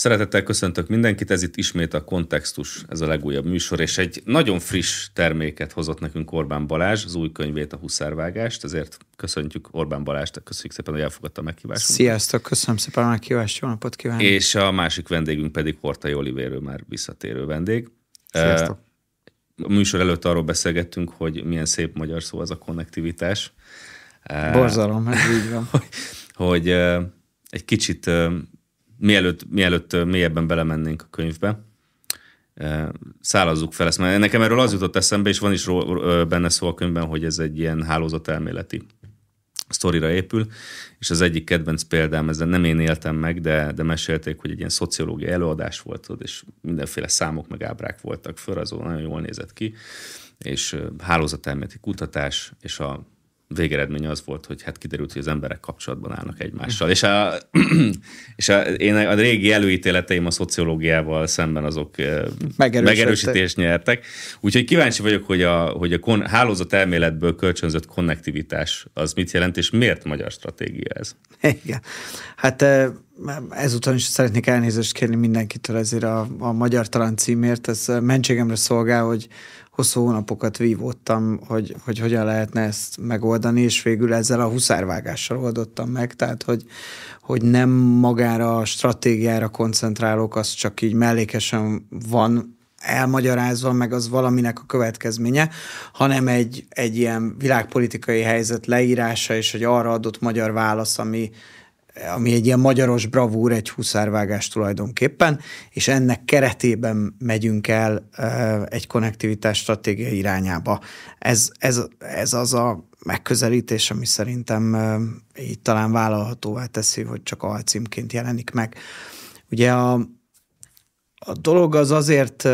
Szeretettel köszöntök mindenkit, ez itt ismét a Kontextus, ez a legújabb műsor, és egy nagyon friss terméket hozott nekünk Orbán Balázs, az új könyvét, a Huszárvágást, ezért köszöntjük Orbán Balást, köszönjük szépen, hogy elfogadta a meghívást. Sziasztok, köszönöm szépen a meghívást, jó napot kívánok! És a másik vendégünk pedig Hortai Olivéről már visszatérő vendég. Sziasztok! A műsor előtt arról beszélgettünk, hogy milyen szép magyar szó az a konnektivitás. Borzalom, ez így van. hogy, hogy egy kicsit mielőtt, mielőtt mélyebben belemennénk a könyvbe, szállazzuk fel ezt, mert nekem erről az jutott eszembe, és van is benne szó a könyvben, hogy ez egy ilyen hálózatelméleti sztorira épül, és az egyik kedvenc példám, ezzel nem én éltem meg, de, de mesélték, hogy egy ilyen szociológiai előadás volt ott, és mindenféle számok meg ábrák voltak föl, az nagyon jól nézett ki, és hálózatelméleti kutatás, és a végeredmény az volt, hogy hát kiderült, hogy az emberek kapcsolatban állnak egymással. És a, és a, én a régi előítéleteim a szociológiával szemben azok megerősítést nyertek. Úgyhogy kíváncsi vagyok, hogy a, hogy a kon, hálózat elméletből kölcsönzött konnektivitás az mit jelent, és miért magyar stratégia ez? Igen. Hát ezúton is szeretnék elnézést kérni mindenkitől ezért a, a magyar talán címért. Ez mentségemre szolgál, hogy hosszú hónapokat vívódtam, hogy, hogy hogyan lehetne ezt megoldani, és végül ezzel a huszárvágással oldottam meg, tehát hogy, hogy nem magára a stratégiára koncentrálok, az csak így mellékesen van elmagyarázva, meg az valaminek a következménye, hanem egy, egy ilyen világpolitikai helyzet leírása és egy arra adott magyar válasz, ami, ami egy ilyen magyaros bravúr, egy huszárvágás tulajdonképpen, és ennek keretében megyünk el egy konnektivitás stratégia irányába. Ez, ez, ez az a megközelítés, ami szerintem így talán vállalhatóvá teszi, hogy csak alcímként jelenik meg. Ugye a, a dolog az azért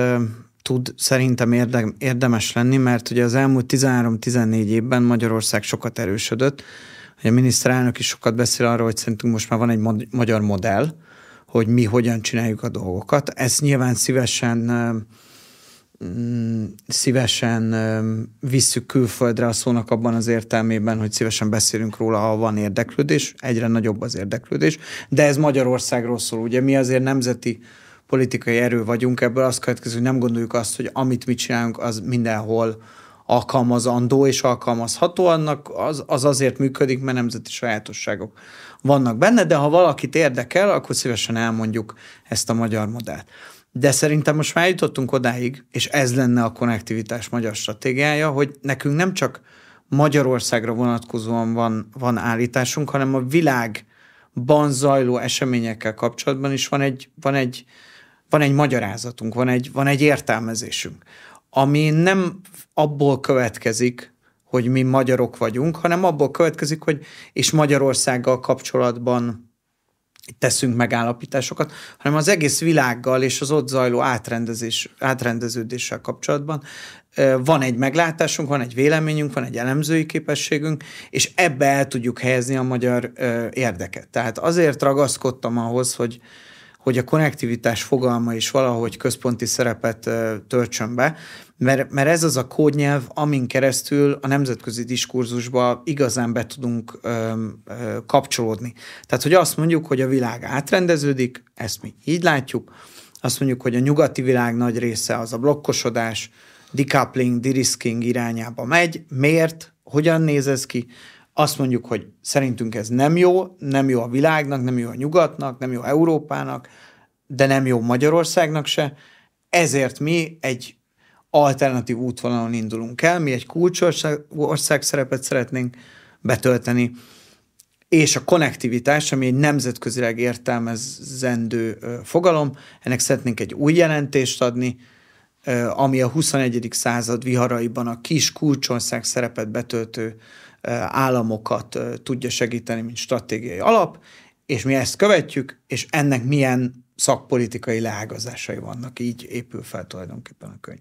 tud szerintem érdemes lenni, mert ugye az elmúlt 13-14 évben Magyarország sokat erősödött, a miniszterelnök is sokat beszél arról, hogy szerintünk most már van egy magyar modell, hogy mi hogyan csináljuk a dolgokat. Ezt nyilván szívesen mm, szívesen visszük külföldre a szónak abban az értelmében, hogy szívesen beszélünk róla, ha van érdeklődés, egyre nagyobb az érdeklődés, de ez Magyarországról szól. Ugye mi azért nemzeti politikai erő vagyunk, ebből azt következő, hogy nem gondoljuk azt, hogy amit mi csinálunk, az mindenhol alkalmazandó és alkalmazható, annak az, az azért működik, mert nemzeti sajátosságok vannak benne, de ha valakit érdekel, akkor szívesen elmondjuk ezt a magyar modellt. De szerintem most már jutottunk odáig, és ez lenne a konnektivitás magyar stratégiája, hogy nekünk nem csak Magyarországra vonatkozóan van, van állításunk, hanem a világban zajló eseményekkel kapcsolatban is van egy, van egy, van egy magyarázatunk, van egy, van egy értelmezésünk, ami nem abból következik, hogy mi magyarok vagyunk, hanem abból következik, hogy és Magyarországgal kapcsolatban teszünk megállapításokat, hanem az egész világgal és az ott zajló átrendezés, átrendeződéssel kapcsolatban van egy meglátásunk, van egy véleményünk, van egy elemzői képességünk, és ebbe el tudjuk helyezni a magyar érdeket. Tehát azért ragaszkodtam ahhoz, hogy, hogy a konnektivitás fogalma is valahogy központi szerepet töltsön be, mert, mert ez az a kódnyelv, amin keresztül a nemzetközi diskurzusba igazán be tudunk ö, ö, kapcsolódni. Tehát, hogy azt mondjuk, hogy a világ átrendeződik, ezt mi így látjuk, azt mondjuk, hogy a nyugati világ nagy része az a blokkosodás, decoupling, de-risking irányába megy. Miért? Hogyan néz ez ki? Azt mondjuk, hogy szerintünk ez nem jó, nem jó a világnak, nem jó a nyugatnak, nem jó Európának, de nem jó Magyarországnak se. Ezért mi egy alternatív útvonalon indulunk el, mi egy kulcsország ország szerepet szeretnénk betölteni, és a konnektivitás, ami egy nemzetközileg értelmezendő fogalom, ennek szeretnénk egy új jelentést adni, ami a 21. század viharaiban a kis kulcsország szerepet betöltő államokat tudja segíteni, mint stratégiai alap, és mi ezt követjük, és ennek milyen szakpolitikai leágazásai vannak, így épül fel tulajdonképpen a könyv.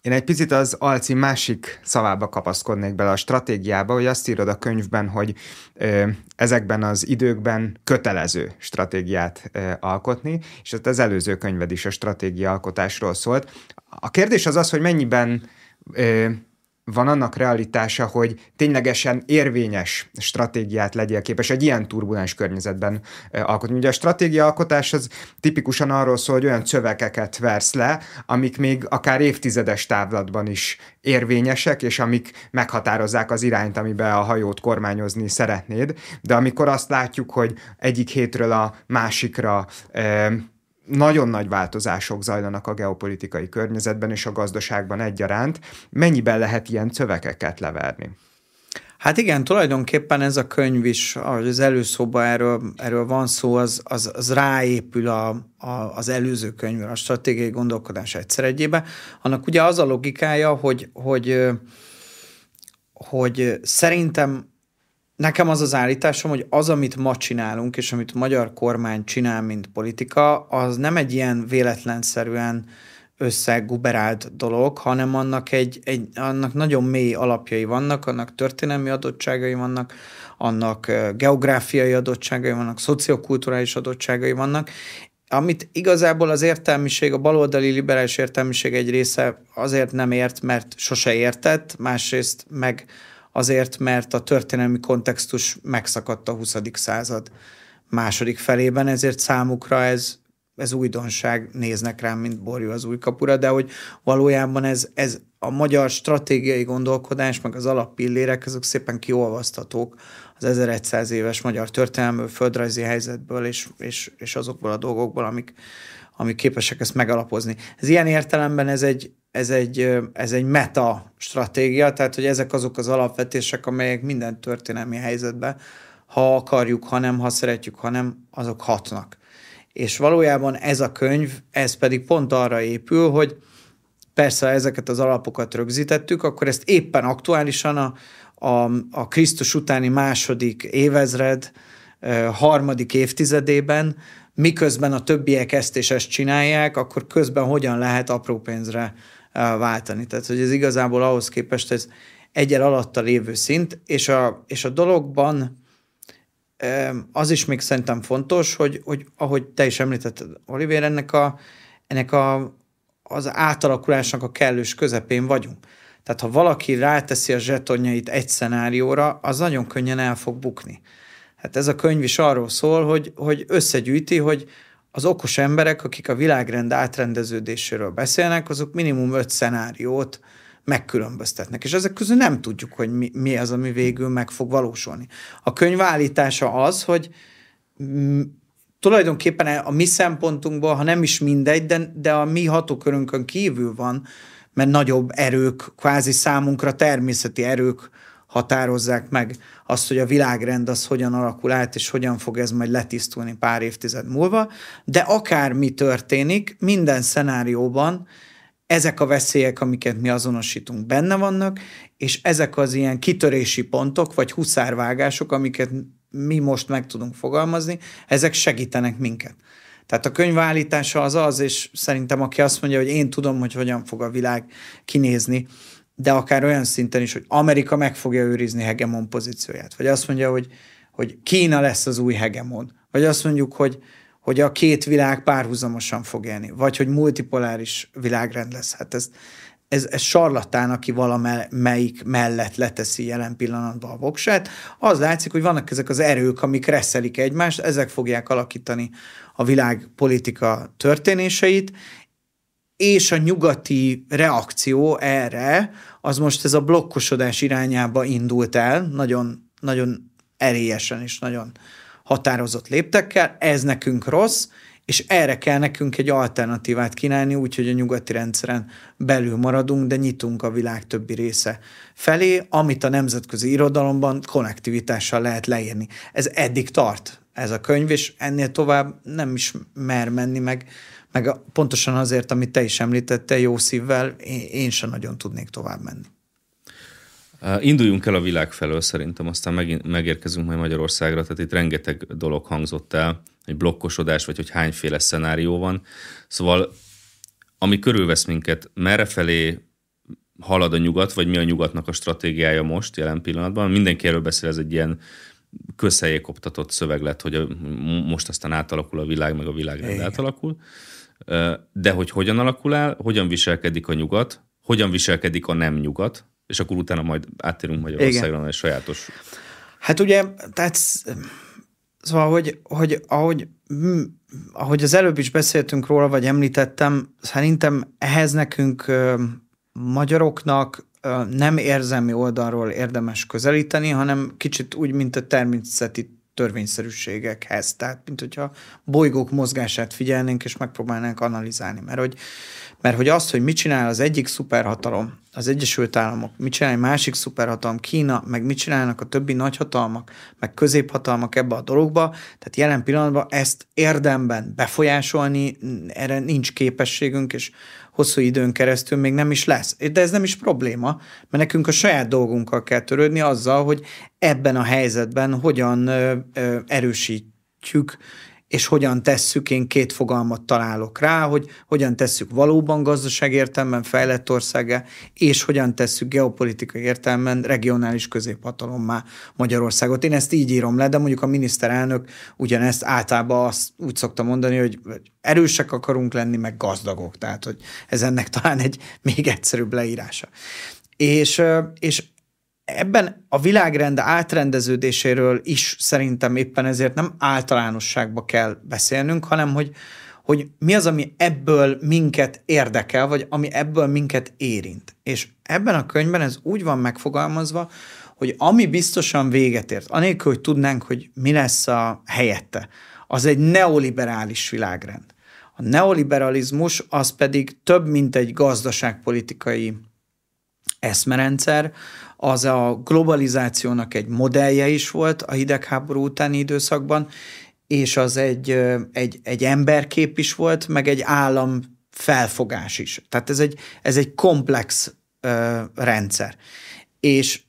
Én egy picit az alcím másik szavába kapaszkodnék bele a stratégiába, hogy azt írod a könyvben, hogy ö, ezekben az időkben kötelező stratégiát ö, alkotni, és az előző könyved is a stratégia alkotásról szólt. A kérdés az az, hogy mennyiben ö, van annak realitása, hogy ténylegesen érvényes stratégiát legyél képes egy ilyen turbulens környezetben alkotni. Ugye a stratégia alkotás az tipikusan arról szól, hogy olyan szövegeket versz le, amik még akár évtizedes távlatban is érvényesek, és amik meghatározzák az irányt, amiben a hajót kormányozni szeretnéd, de amikor azt látjuk, hogy egyik hétről a másikra nagyon nagy változások zajlanak a geopolitikai környezetben és a gazdaságban egyaránt. Mennyiben lehet ilyen szövegeket leverni? Hát igen, tulajdonképpen ez a könyv is, ahogy az előszóban erről, erről van szó, az, az, az ráépül a, a, az előző könyvre, a stratégiai gondolkodás egyszer egyébe. Annak ugye az a logikája, hogy, hogy, hogy szerintem Nekem az az állításom, hogy az, amit ma csinálunk, és amit magyar kormány csinál, mint politika, az nem egy ilyen véletlenszerűen összeguberált dolog, hanem annak, egy, egy, annak nagyon mély alapjai vannak, annak történelmi adottságai vannak, annak geográfiai adottságai vannak, szociokulturális adottságai vannak, amit igazából az értelmiség, a baloldali liberális értelmiség egy része azért nem ért, mert sose értett, másrészt meg azért, mert a történelmi kontextus megszakadt a 20. század második felében, ezért számukra ez, ez újdonság, néznek rám, mint borjú az új kapura, de hogy valójában ez, ez a magyar stratégiai gondolkodás, meg az alappillérek, azok szépen kiolvasztatók az 1100 éves magyar történelmű földrajzi helyzetből, és, és, és azokból a dolgokból, amik, amik képesek ezt megalapozni. Ez ilyen értelemben ez egy, ez egy, ez egy meta stratégia, tehát hogy ezek azok az alapvetések, amelyek minden történelmi helyzetben, ha akarjuk, ha nem, ha szeretjük, ha nem, azok hatnak. És valójában ez a könyv, ez pedig pont arra épül, hogy persze ezeket az alapokat rögzítettük, akkor ezt éppen aktuálisan a, a, a Krisztus utáni második évezred, harmadik évtizedében, miközben a többiek ezt és ezt csinálják, akkor közben hogyan lehet apró pénzre váltani. Tehát, hogy ez igazából ahhoz képest ez egyel alatta lévő szint, és a, és a dologban az is még szerintem fontos, hogy, hogy ahogy te is említetted, Oliver, ennek, a, ennek a, az átalakulásnak a kellős közepén vagyunk. Tehát ha valaki ráteszi a zsetonjait egy szenárióra, az nagyon könnyen el fog bukni. Hát ez a könyv is arról szól, hogy, hogy összegyűjti, hogy az okos emberek, akik a világrend átrendeződéséről beszélnek, azok minimum öt szenáriót megkülönböztetnek. És ezek közül nem tudjuk, hogy mi, mi az, ami végül meg fog valósulni. A könyv állítása az, hogy tulajdonképpen a mi szempontunkból, ha nem is mindegy, de, de a mi hatókörünkön kívül van, mert nagyobb erők, kvázi számunkra természeti erők határozzák meg azt, hogy a világrend az hogyan alakul át, és hogyan fog ez majd letisztulni pár évtized múlva, de akár mi történik, minden szenárióban ezek a veszélyek, amiket mi azonosítunk, benne vannak, és ezek az ilyen kitörési pontok, vagy huszárvágások, amiket mi most meg tudunk fogalmazni, ezek segítenek minket. Tehát a könyv az az, és szerintem aki azt mondja, hogy én tudom, hogy hogyan fog a világ kinézni, de akár olyan szinten is, hogy Amerika meg fogja őrizni hegemon pozícióját, vagy azt mondja, hogy, hogy Kína lesz az új hegemon, vagy azt mondjuk, hogy, hogy a két világ párhuzamosan fog élni, vagy hogy multipoláris világrend lesz. Hát ez, ez, ez sarlatán, aki valamelyik mellett leteszi jelen pillanatban a voksát, az látszik, hogy vannak ezek az erők, amik reszelik egymást, ezek fogják alakítani a világ politika történéseit, és a nyugati reakció erre, az most ez a blokkosodás irányába indult el, nagyon, nagyon erélyesen és nagyon határozott léptekkel, ez nekünk rossz, és erre kell nekünk egy alternatívát kínálni, úgyhogy a nyugati rendszeren belül maradunk, de nyitunk a világ többi része felé, amit a nemzetközi irodalomban konnektivitással lehet leírni. Ez eddig tart, ez a könyv, és ennél tovább nem is mer menni, meg meg pontosan azért, amit te is említette, jó szívvel, én, én sem nagyon tudnék tovább menni. Induljunk el a világ felől szerintem, aztán megint megérkezünk majd Magyarországra, tehát itt rengeteg dolog hangzott el, egy blokkosodás, vagy hogy hányféle szenárió van. Szóval, ami körülvesz minket, merre felé halad a nyugat, vagy mi a nyugatnak a stratégiája most, jelen pillanatban. Mindenki erről beszél, ez egy ilyen közhelyék optatott szöveg lett, hogy a, most aztán átalakul a világ, meg a világrend átalakul de hogy hogyan alakul el, hogyan viselkedik a nyugat, hogyan viselkedik a nem nyugat, és akkor utána majd áttérünk Magyarországra, egy sajátos. Hát ugye, tehát szóval, hogy, hogy ahogy, hm, ahogy az előbb is beszéltünk róla, vagy említettem, szerintem ehhez nekünk magyaroknak nem érzelmi oldalról érdemes közelíteni, hanem kicsit úgy, mint a természeti törvényszerűségekhez. Tehát, mint hogyha bolygók mozgását figyelnénk, és megpróbálnánk analizálni. Mert hogy, mert hogy azt, hogy mit csinál az egyik szuperhatalom, az Egyesült Államok, mit csinál egy másik szuperhatalom, Kína, meg mit csinálnak a többi nagyhatalmak, meg középhatalmak ebbe a dologba, tehát jelen pillanatban ezt érdemben befolyásolni, erre nincs képességünk, és hosszú időn keresztül még nem is lesz. De ez nem is probléma, mert nekünk a saját dolgunkkal kell törődni azzal, hogy ebben a helyzetben hogyan erősítjük és hogyan tesszük, én két fogalmat találok rá, hogy hogyan tesszük valóban gazdaság értelemben fejlett országá, és hogyan tesszük geopolitikai értelemben regionális középhatalommá Magyarországot. Én ezt így írom le, de mondjuk a miniszterelnök ugyanezt általában azt úgy szokta mondani, hogy erősek akarunk lenni, meg gazdagok. Tehát, hogy ez ennek talán egy még egyszerűbb leírása. És, és ebben a világrend átrendeződéséről is szerintem éppen ezért nem általánosságba kell beszélnünk, hanem hogy, hogy mi az, ami ebből minket érdekel, vagy ami ebből minket érint. És ebben a könyvben ez úgy van megfogalmazva, hogy ami biztosan véget ért, anélkül, hogy tudnánk, hogy mi lesz a helyette, az egy neoliberális világrend. A neoliberalizmus az pedig több, mint egy gazdaságpolitikai eszmerendszer, az a globalizációnak egy modellje is volt a hidegháború utáni időszakban, és az egy, egy, egy emberkép is volt, meg egy állam felfogás is. Tehát ez egy, ez egy komplex ö, rendszer. És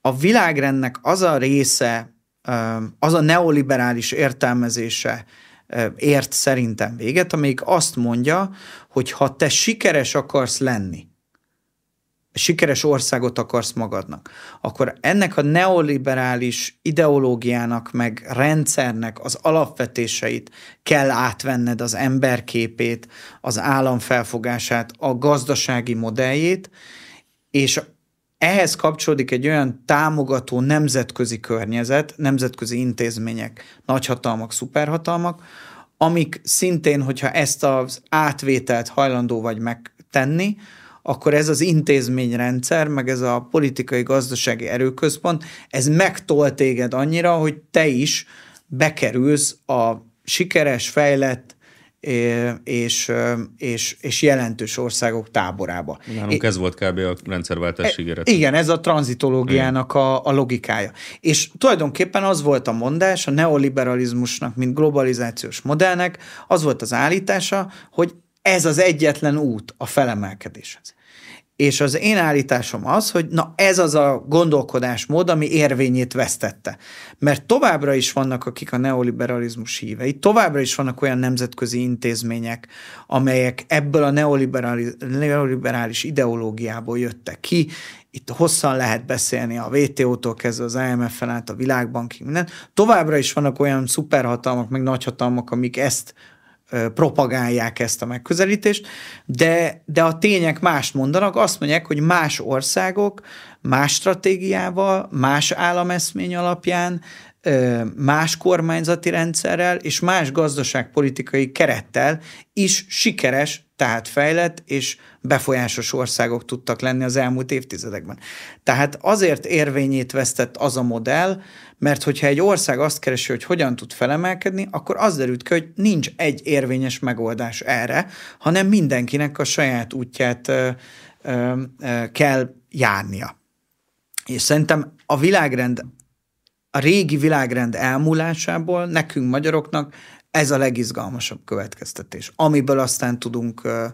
a világrendnek az a része, ö, az a neoliberális értelmezése ö, ért szerintem véget, amelyik azt mondja, hogy ha te sikeres akarsz lenni, sikeres országot akarsz magadnak, akkor ennek a neoliberális ideológiának, meg rendszernek az alapvetéseit kell átvenned az emberképét, az államfelfogását, a gazdasági modelljét, és ehhez kapcsolódik egy olyan támogató nemzetközi környezet, nemzetközi intézmények, nagyhatalmak, szuperhatalmak, amik szintén, hogyha ezt az átvételt hajlandó vagy megtenni, akkor ez az intézményrendszer, meg ez a politikai gazdasági erőközpont, ez megtol téged annyira, hogy te is bekerülsz a sikeres, fejlett, és, és, és jelentős országok táborába. Nálunk é, ez volt kb. a rendszerváltás e, ígéret. Igen, ez a tranzitológiának a, a logikája. És tulajdonképpen az volt a mondás, a neoliberalizmusnak, mint globalizációs modellnek, az volt az állítása, hogy ez az egyetlen út a felemelkedéshez. És az én állításom az, hogy na ez az a gondolkodásmód, ami érvényét vesztette. Mert továbbra is vannak, akik a neoliberalizmus hívei, továbbra is vannak olyan nemzetközi intézmények, amelyek ebből a neoliberális, neoliberális ideológiából jöttek ki, itt hosszan lehet beszélni a WTO-tól kezdve az IMF-en át a világbankig, minden. Továbbra is vannak olyan szuperhatalmak, meg nagyhatalmak, amik ezt propagálják ezt a megközelítést, de, de a tények mást mondanak, azt mondják, hogy más országok más stratégiával, más állameszmény alapján, más kormányzati rendszerrel és más gazdaságpolitikai kerettel is sikeres, tehát fejlett és befolyásos országok tudtak lenni az elmúlt évtizedekben. Tehát azért érvényét vesztett az a modell, mert hogyha egy ország azt keresi, hogy hogyan tud felemelkedni, akkor az derült ki, hogy nincs egy érvényes megoldás erre, hanem mindenkinek a saját útját ö, ö, ö, kell járnia. És szerintem a világrend, a régi világrend elmúlásából nekünk magyaroknak ez a legizgalmasabb következtetés, amiből aztán tudunk ö,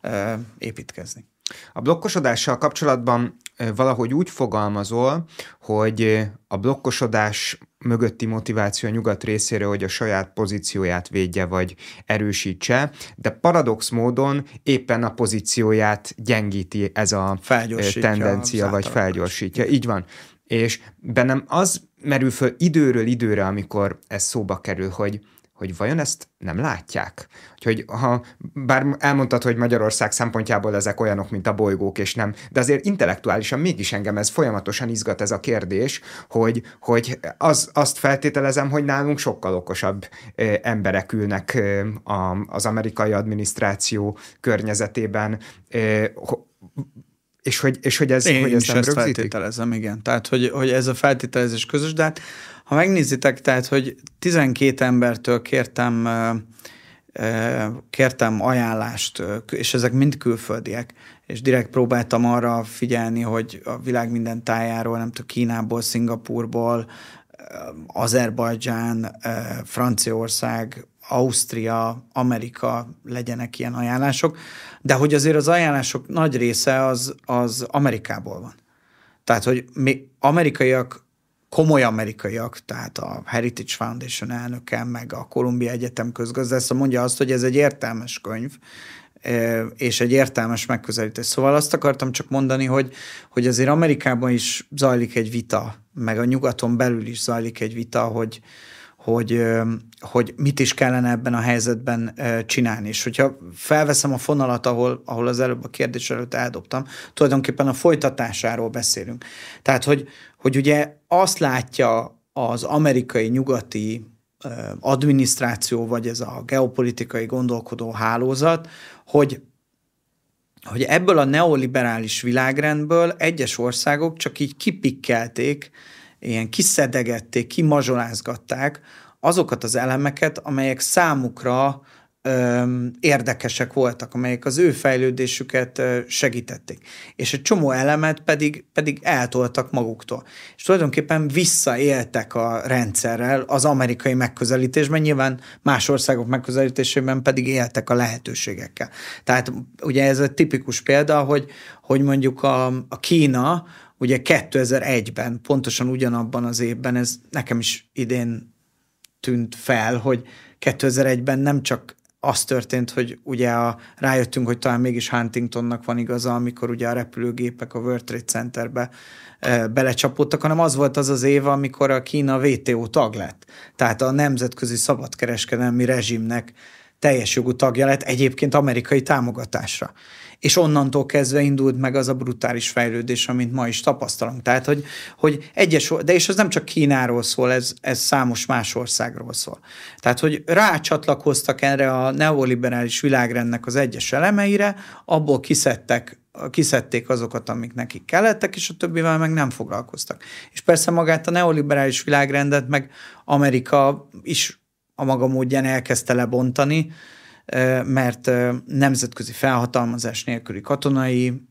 ö, építkezni. A blokkosodással kapcsolatban valahogy úgy fogalmazol, hogy a blokkosodás mögötti motiváció a nyugat részéről, hogy a saját pozícióját védje vagy erősítse, de paradox módon éppen a pozícióját gyengíti ez a tendencia, vagy felgyorsítja. Így van. És bennem az merül föl időről időre, amikor ez szóba kerül, hogy hogy vajon ezt nem látják? Hogy ha, bár elmondtad, hogy Magyarország szempontjából ezek olyanok, mint a bolygók, és nem, de azért intellektuálisan mégis engem ez folyamatosan izgat ez a kérdés, hogy, hogy az, azt feltételezem, hogy nálunk sokkal okosabb emberek ülnek az amerikai adminisztráció környezetében, és hogy, és hogy ez, Én hogy ez nem ezt rögzítik? feltételezem, igen. Tehát, hogy, hogy ez a feltételezés közös, de hát, ha megnézitek, tehát, hogy 12 embertől kértem kértem ajánlást, és ezek mind külföldiek, és direkt próbáltam arra figyelni, hogy a világ minden tájáról, nem tudom, Kínából, Szingapurból, Azerbajdzsán, Franciaország, Ausztria, Amerika legyenek ilyen ajánlások, de hogy azért az ajánlások nagy része az, az Amerikából van. Tehát, hogy mi amerikaiak, komoly amerikaiak, tehát a Heritage Foundation elnöke, meg a Columbia Egyetem közgazdásza mondja azt, hogy ez egy értelmes könyv, és egy értelmes megközelítés. Szóval azt akartam csak mondani, hogy, hogy azért Amerikában is zajlik egy vita, meg a nyugaton belül is zajlik egy vita, hogy, hogy, hogy mit is kellene ebben a helyzetben csinálni. És hogyha felveszem a fonalat, ahol, ahol az előbb a kérdés előtt eldobtam, tulajdonképpen a folytatásáról beszélünk. Tehát, hogy, hogy ugye azt látja az amerikai nyugati adminisztráció, vagy ez a geopolitikai gondolkodó hálózat, hogy hogy ebből a neoliberális világrendből egyes országok csak így kipikkelték, ilyen kiszedegették, kimazsolázgatták azokat az elemeket, amelyek számukra érdekesek voltak, amelyek az ő fejlődésüket segítették. És egy csomó elemet pedig, pedig eltoltak maguktól. És tulajdonképpen visszaéltek a rendszerrel az amerikai megközelítésben, nyilván más országok megközelítésében pedig éltek a lehetőségekkel. Tehát ugye ez egy tipikus példa, hogy, hogy mondjuk a, a Kína ugye 2001-ben, pontosan ugyanabban az évben, ez nekem is idén tűnt fel, hogy 2001-ben nem csak az történt, hogy ugye a, rájöttünk, hogy talán mégis Huntingtonnak van igaza, amikor ugye a repülőgépek a World Trade Centerbe e, belecsapódtak, hanem az volt az az év, amikor a Kína WTO tag lett. Tehát a nemzetközi szabadkereskedelmi rezsimnek teljes jogú tagja lett egyébként amerikai támogatásra és onnantól kezdve indult meg az a brutális fejlődés, amit ma is tapasztalunk. Tehát, hogy, hogy egyes, de és ez nem csak Kínáról szól, ez, ez számos más országról szól. Tehát, hogy rácsatlakoztak erre a neoliberális világrendnek az egyes elemeire, abból kiszedtek kiszedték azokat, amik nekik kellettek, és a többivel meg nem foglalkoztak. És persze magát a neoliberális világrendet meg Amerika is a maga módján elkezdte lebontani, mert nemzetközi felhatalmazás nélküli katonai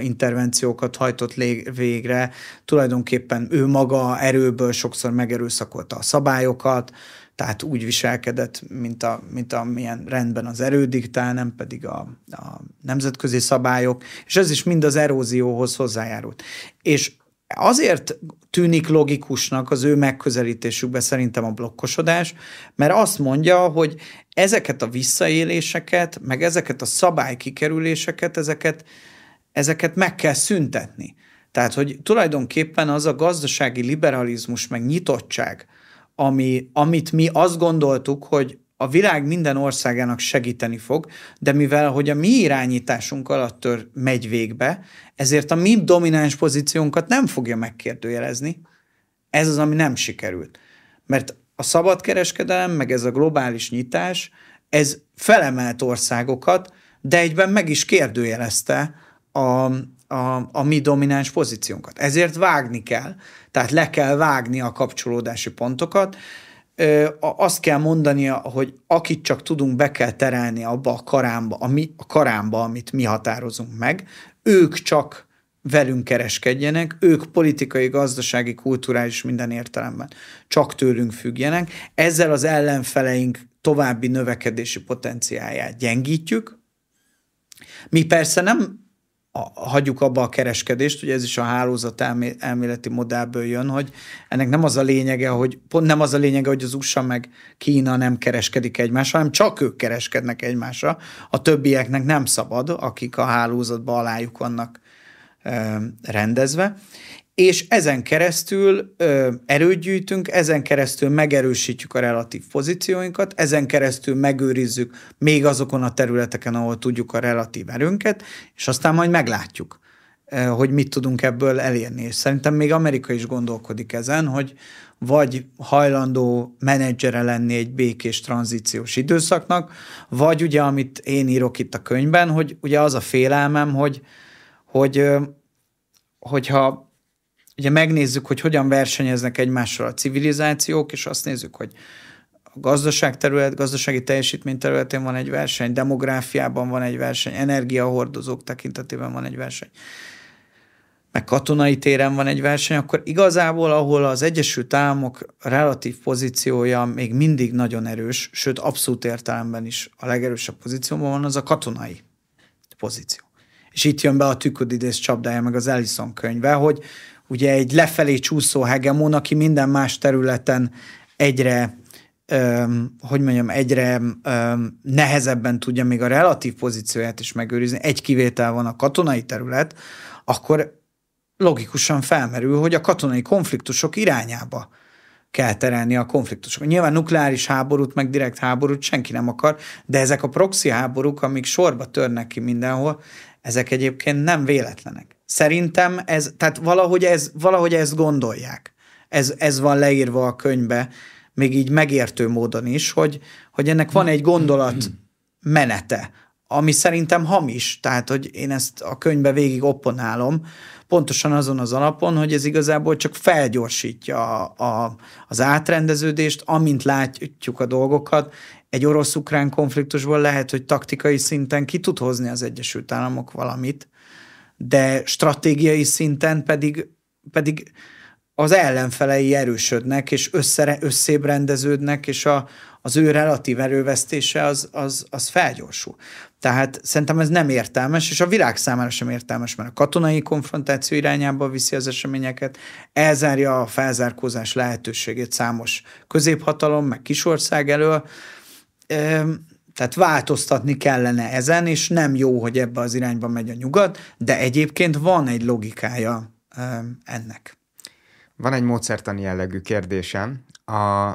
intervenciókat hajtott végre, tulajdonképpen ő maga erőből sokszor megerőszakolta a szabályokat, tehát úgy viselkedett, mint, a, mint amilyen rendben az erő diktál, nem pedig a, a nemzetközi szabályok, és ez is mind az erózióhoz hozzájárult. És azért tűnik logikusnak az ő megközelítésükbe szerintem a blokkosodás, mert azt mondja, hogy ezeket a visszaéléseket, meg ezeket a szabálykikerüléseket, ezeket, ezeket meg kell szüntetni. Tehát, hogy tulajdonképpen az a gazdasági liberalizmus, meg nyitottság, ami, amit mi azt gondoltuk, hogy a világ minden országának segíteni fog, de mivel, hogy a mi irányításunk alatt tör, megy végbe, ezért a mi domináns pozíciónkat nem fogja megkérdőjelezni. Ez az, ami nem sikerült. Mert a szabadkereskedelem, meg ez a globális nyitás, ez felemelt országokat, de egyben meg is kérdőjelezte a, a, a mi domináns pozíciónkat. Ezért vágni kell, tehát le kell vágni a kapcsolódási pontokat, azt kell mondania, hogy akit csak tudunk, be kell terelni abba a karámba, ami, a karámba, amit mi határozunk meg, ők csak velünk kereskedjenek, ők politikai, gazdasági, kulturális minden értelemben csak tőlünk függjenek. Ezzel az ellenfeleink további növekedési potenciáját gyengítjük. Mi persze nem a, hagyjuk abba a kereskedést, ugye ez is a hálózat elméleti modellből jön, hogy ennek nem az a lényege, hogy pont nem az a lényege, hogy az USA meg Kína nem kereskedik egymással, hanem csak ők kereskednek egymásra, a többieknek nem szabad, akik a hálózatba alájuk vannak rendezve, és ezen keresztül ö, erőt gyűjtünk, ezen keresztül megerősítjük a relatív pozícióinkat, ezen keresztül megőrizzük még azokon a területeken, ahol tudjuk a relatív erőnket, és aztán majd meglátjuk, ö, hogy mit tudunk ebből elérni. És szerintem még Amerika is gondolkodik ezen, hogy vagy hajlandó menedzsere lenni egy békés tranzíciós időszaknak, vagy ugye, amit én írok itt a könyvben, hogy ugye az a félelmem, hogy, hogy hogyha ugye megnézzük, hogy hogyan versenyeznek egymással a civilizációk, és azt nézzük, hogy a gazdaság terület, gazdasági teljesítmény területén van egy verseny, demográfiában van egy verseny, energiahordozók tekintetében van egy verseny, meg katonai téren van egy verseny, akkor igazából, ahol az Egyesült Államok relatív pozíciója még mindig nagyon erős, sőt abszolút értelemben is a legerősebb pozícióban van, az a katonai pozíció. És itt jön be a tükudidész csapdája, meg az Ellison könyve, hogy ugye egy lefelé csúszó hegemon, aki minden más területen egyre öm, hogy mondjam, egyre öm, nehezebben tudja még a relatív pozícióját is megőrizni, egy kivétel van a katonai terület, akkor logikusan felmerül, hogy a katonai konfliktusok irányába kell terelni a konfliktusok. Nyilván nukleáris háborút, meg direkt háborút senki nem akar, de ezek a proxy háborúk, amik sorba törnek ki mindenhol, ezek egyébként nem véletlenek. Szerintem ez, tehát valahogy, ez, valahogy ezt gondolják. Ez, ez van leírva a könyvbe, még így megértő módon is, hogy, hogy ennek van egy gondolat menete, ami szerintem hamis, tehát hogy én ezt a könyvbe végig opponálom, pontosan azon az alapon, hogy ez igazából csak felgyorsítja a, a, az átrendeződést, amint látjuk a dolgokat, egy orosz-ukrán konfliktusból lehet, hogy taktikai szinten ki tud hozni az Egyesült Államok valamit, de stratégiai szinten pedig, pedig az ellenfelei erősödnek, és össze, összébrendeződnek, és a, az ő relatív erővesztése az, az, az felgyorsul. Tehát szerintem ez nem értelmes, és a világ számára sem értelmes, mert a katonai konfrontáció irányába viszi az eseményeket, elzárja a felzárkózás lehetőségét számos középhatalom, meg kisország elől, tehát változtatni kellene ezen, és nem jó, hogy ebbe az irányba megy a nyugat, de egyébként van egy logikája ennek. Van egy módszertani jellegű kérdésem. A,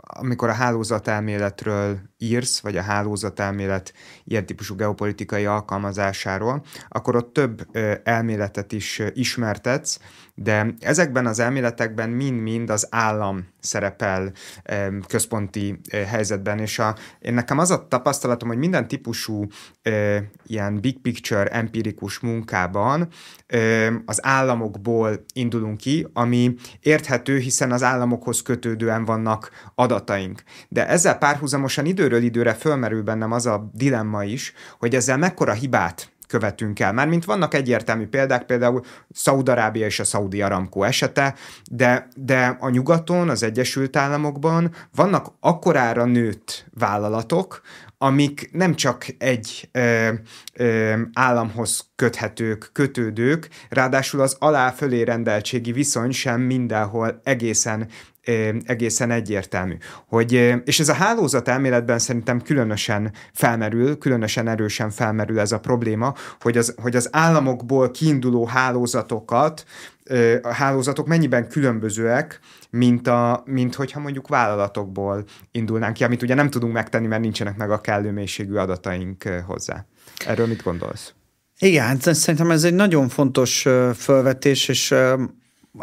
amikor a hálózatelméletről írsz, vagy a hálózatelmélet ilyen típusú geopolitikai alkalmazásáról, akkor ott több elméletet is ismertetsz, de ezekben az elméletekben mind-mind az állam szerepel központi helyzetben, és a, én nekem az a tapasztalatom, hogy minden típusú ilyen big picture empirikus munkában az államokból indulunk ki, ami érthető, hiszen az államokhoz kötődően vannak adataink. De ezzel párhuzamosan időről időre fölmerül bennem az a dilemma is, hogy ezzel mekkora hibát követünk el. Mármint vannak egyértelmű példák, például Szaudarábia és a Saudi Aramco esete, de, de a nyugaton, az Egyesült Államokban vannak akkorára nőtt vállalatok, amik nem csak egy ö, ö, államhoz köthetők, kötődők, ráadásul az alá-fölé rendeltségi viszony sem mindenhol egészen egészen egyértelmű. Hogy, és ez a hálózat elméletben szerintem különösen felmerül, különösen erősen felmerül ez a probléma, hogy az, hogy az államokból kiinduló hálózatokat, a hálózatok mennyiben különbözőek, mint, a, mint hogyha mondjuk vállalatokból indulnánk ki, amit ugye nem tudunk megtenni, mert nincsenek meg a kellő mélységű adataink hozzá. Erről mit gondolsz? Igen, hát szerintem ez egy nagyon fontos felvetés, és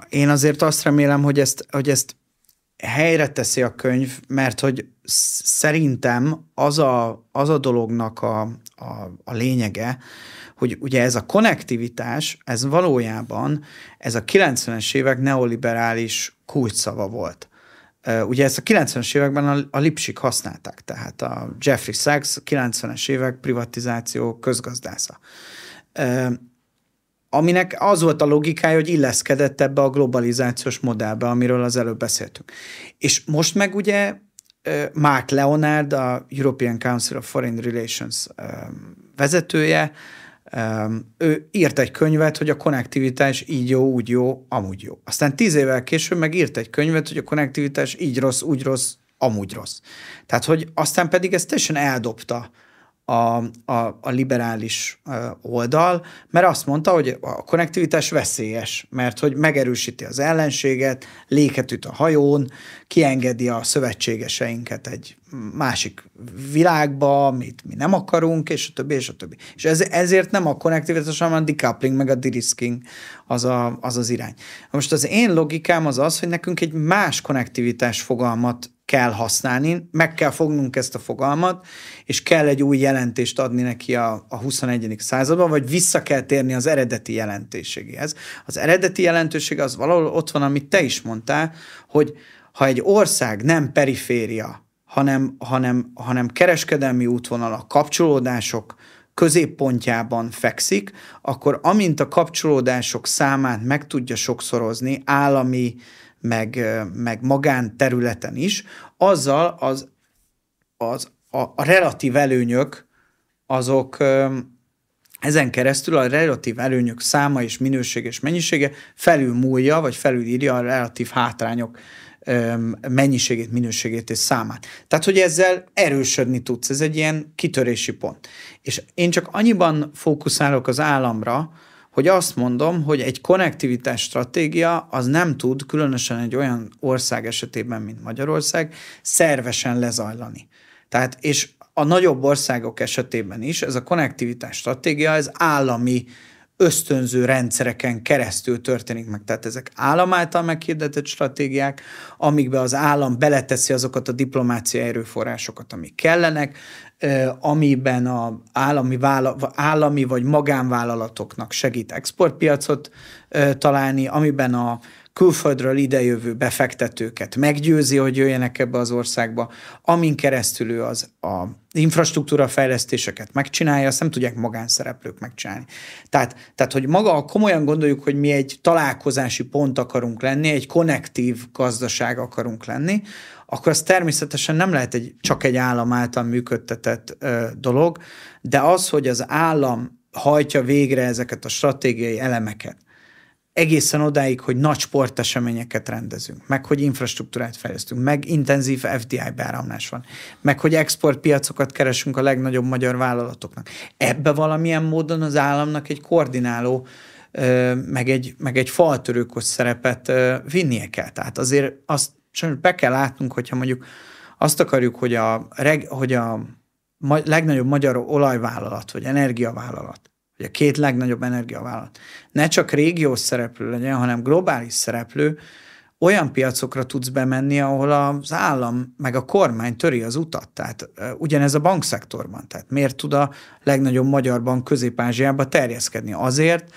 én azért azt remélem, hogy ezt, hogy ezt helyre teszi a könyv, mert hogy szerintem az a, az a dolognak a, a, a lényege, hogy ugye ez a konnektivitás, ez valójában ez a 90-es évek neoliberális kulcsszava volt. Ugye ezt a 90-es években a, a Lipsik használták, tehát a Jeffrey Sachs 90-es évek privatizáció közgazdásza aminek az volt a logikája, hogy illeszkedett ebbe a globalizációs modellbe, amiről az előbb beszéltünk. És most meg ugye Mark Leonard, a European Council of Foreign Relations vezetője, ő írt egy könyvet, hogy a konnektivitás így jó, úgy jó, amúgy jó. Aztán tíz évvel később meg írt egy könyvet, hogy a konnektivitás így rossz, úgy rossz, amúgy rossz. Tehát, hogy aztán pedig ezt teljesen eldobta a, a, a liberális oldal, mert azt mondta, hogy a konnektivitás veszélyes, mert hogy megerősíti az ellenséget, léket üt a hajón, kiengedi a szövetségeseinket egy másik világba, amit mi nem akarunk, és a többi, és a többi. És ez, ezért nem a konnektivitás, hanem a decoupling, meg a de-risking az, a, az az irány. Most az én logikám az az, hogy nekünk egy más konnektivitás fogalmat kell használni, meg kell fognunk ezt a fogalmat, és kell egy új jelentést adni neki a, a 21. században, vagy vissza kell térni az eredeti jelentőségéhez. Az eredeti jelentőség az valahol ott van, amit te is mondtál, hogy ha egy ország nem periféria, hanem, hanem, hanem kereskedelmi útvonal, a kapcsolódások középpontjában fekszik, akkor amint a kapcsolódások számát meg tudja sokszorozni állami, meg, meg magánterületen is, azzal az, az a, a relatív előnyök azok ezen keresztül a relatív előnyök száma és minőség és mennyisége felülmúlja, vagy felülírja a relatív hátrányok mennyiségét, minőségét és számát. Tehát, hogy ezzel erősödni tudsz, ez egy ilyen kitörési pont. És én csak annyiban fókuszálok az államra, hogy azt mondom, hogy egy konnektivitás stratégia az nem tud, különösen egy olyan ország esetében, mint Magyarország, szervesen lezajlani. Tehát, és a nagyobb országok esetében is ez a konnektivitás stratégia, ez állami ösztönző rendszereken keresztül történik meg. Tehát ezek állam által meghirdetett stratégiák, amikbe az állam beleteszi azokat a diplomáciai erőforrásokat, amik kellenek, amiben a állami, vála, állami vagy magánvállalatoknak segít exportpiacot találni, amiben a külföldről idejövő befektetőket meggyőzi, hogy jöjjenek ebbe az országba, amin keresztül ő az a infrastruktúra fejlesztéseket megcsinálja, azt nem tudják magánszereplők megcsinálni. Tehát, tehát, hogy maga komolyan gondoljuk, hogy mi egy találkozási pont akarunk lenni, egy konnektív gazdaság akarunk lenni, akkor az természetesen nem lehet egy, csak egy állam által működtetett ö, dolog, de az, hogy az állam hajtja végre ezeket a stratégiai elemeket, egészen odáig, hogy nagy sporteseményeket rendezünk, meg hogy infrastruktúrát fejlesztünk, meg intenzív FDI beáramlás van, meg hogy exportpiacokat keresünk a legnagyobb magyar vállalatoknak. Ebbe valamilyen módon az államnak egy koordináló, meg egy, meg egy faltörőkos szerepet vinnie kell. Tehát azért azt be kell látnunk, hogyha mondjuk azt akarjuk, hogy a, hogy a legnagyobb magyar olajvállalat, vagy energiavállalat hogy a két legnagyobb energiavállalat ne csak régiós szereplő legyen, hanem globális szereplő, olyan piacokra tudsz bemenni, ahol az állam meg a kormány töri az utat. Tehát ugyanez a bankszektorban. Tehát miért tud a legnagyobb magyar bank Közép-Ázsiába terjeszkedni? Azért,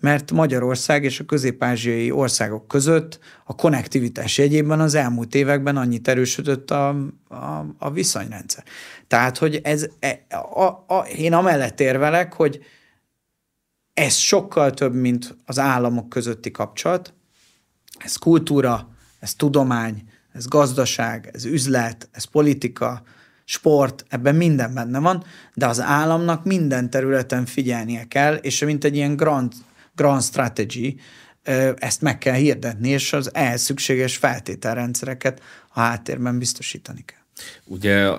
mert Magyarország és a közép-ázsiai országok között a konnektivitás jegyében az elmúlt években annyit erősödött a, a, a viszonyrendszer. Tehát, hogy ez, e, a, a, én amellett érvelek, hogy ez sokkal több, mint az államok közötti kapcsolat. Ez kultúra, ez tudomány, ez gazdaság, ez üzlet, ez politika, sport, ebben minden benne van, de az államnak minden területen figyelnie kell, és mint egy ilyen grand, grand strategy, ezt meg kell hirdetni, és az ehhez szükséges feltételrendszereket a háttérben biztosítani kell. Ugye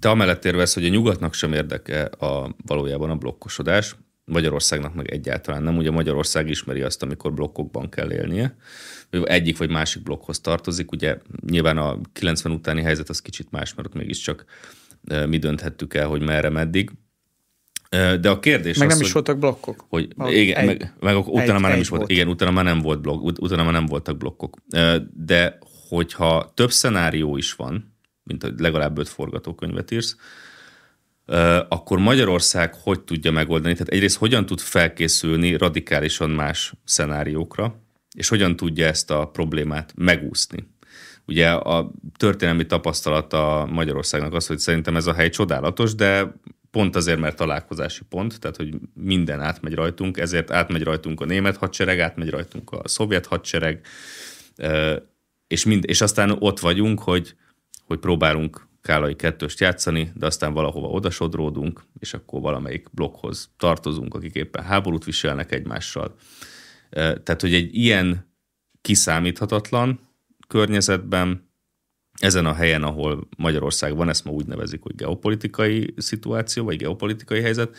te amellett érvesz, hogy a nyugatnak sem érdeke a, valójában a blokkosodás, Magyarországnak meg egyáltalán nem. Ugye Magyarország ismeri azt, amikor blokkokban kell élnie. Egyik vagy másik blokkhoz tartozik. Ugye nyilván a 90 utáni helyzet az kicsit más, mert ott mégiscsak mi dönthettük el, hogy merre, meddig. De a kérdés meg az, nem is voltak blokkok. Hogy, igen, egy, meg, meg utána egy, már nem is volt. volt. Igen, utána már nem volt blokk, utána már nem voltak blokkok. De hogyha több szenárió is van, mint legalább öt forgatókönyvet írsz, akkor Magyarország hogy tudja megoldani? Tehát egyrészt hogyan tud felkészülni radikálisan más szenáriókra, és hogyan tudja ezt a problémát megúszni? Ugye a történelmi tapasztalata Magyarországnak az, hogy szerintem ez a hely csodálatos, de pont azért, mert találkozási pont, tehát hogy minden átmegy rajtunk, ezért átmegy rajtunk a német hadsereg, átmegy rajtunk a szovjet hadsereg, és, mind, és aztán ott vagyunk, hogy, hogy próbálunk kálai kettőst játszani, de aztán valahova odasodródunk, és akkor valamelyik blokkhoz tartozunk, akik éppen háborút viselnek egymással. Tehát, hogy egy ilyen kiszámíthatatlan környezetben ezen a helyen, ahol Magyarország van, ezt ma úgy nevezik, hogy geopolitikai szituáció, vagy geopolitikai helyzet,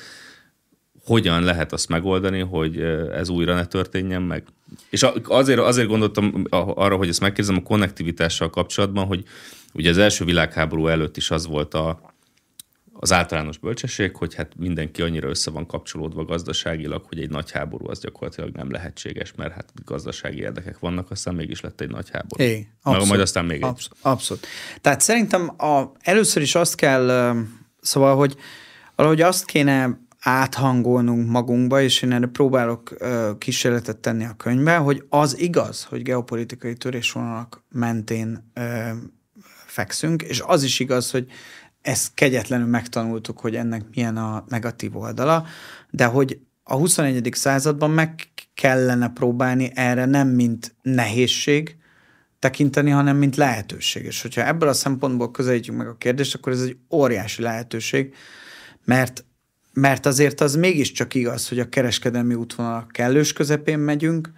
hogyan lehet azt megoldani, hogy ez újra ne történjen meg. És azért, azért gondoltam arra, hogy ezt megkérdezem a konnektivitással kapcsolatban, hogy ugye az első világháború előtt is az volt a, az általános bölcsesség, hogy hát mindenki annyira össze van kapcsolódva gazdaságilag, hogy egy nagy háború az gyakorlatilag nem lehetséges, mert hát gazdasági érdekek vannak, aztán mégis lett egy nagy háború. É, abszolút, majd aztán még abszolút, egy. Abszolút. Tehát szerintem a, először is azt kell, szóval, hogy valahogy azt kéne áthangolnunk magunkba, és én erre próbálok kísérletet tenni a könyvben, hogy az igaz, hogy geopolitikai törésvonalak mentén fekszünk, és az is igaz, hogy ezt kegyetlenül megtanultuk, hogy ennek milyen a negatív oldala, de hogy a 21. században meg kellene próbálni erre nem mint nehézség tekinteni, hanem mint lehetőség. És hogyha ebből a szempontból közelítjük meg a kérdést, akkor ez egy óriási lehetőség, mert mert azért az mégiscsak igaz, hogy a kereskedelmi útvonal kellős közepén megyünk,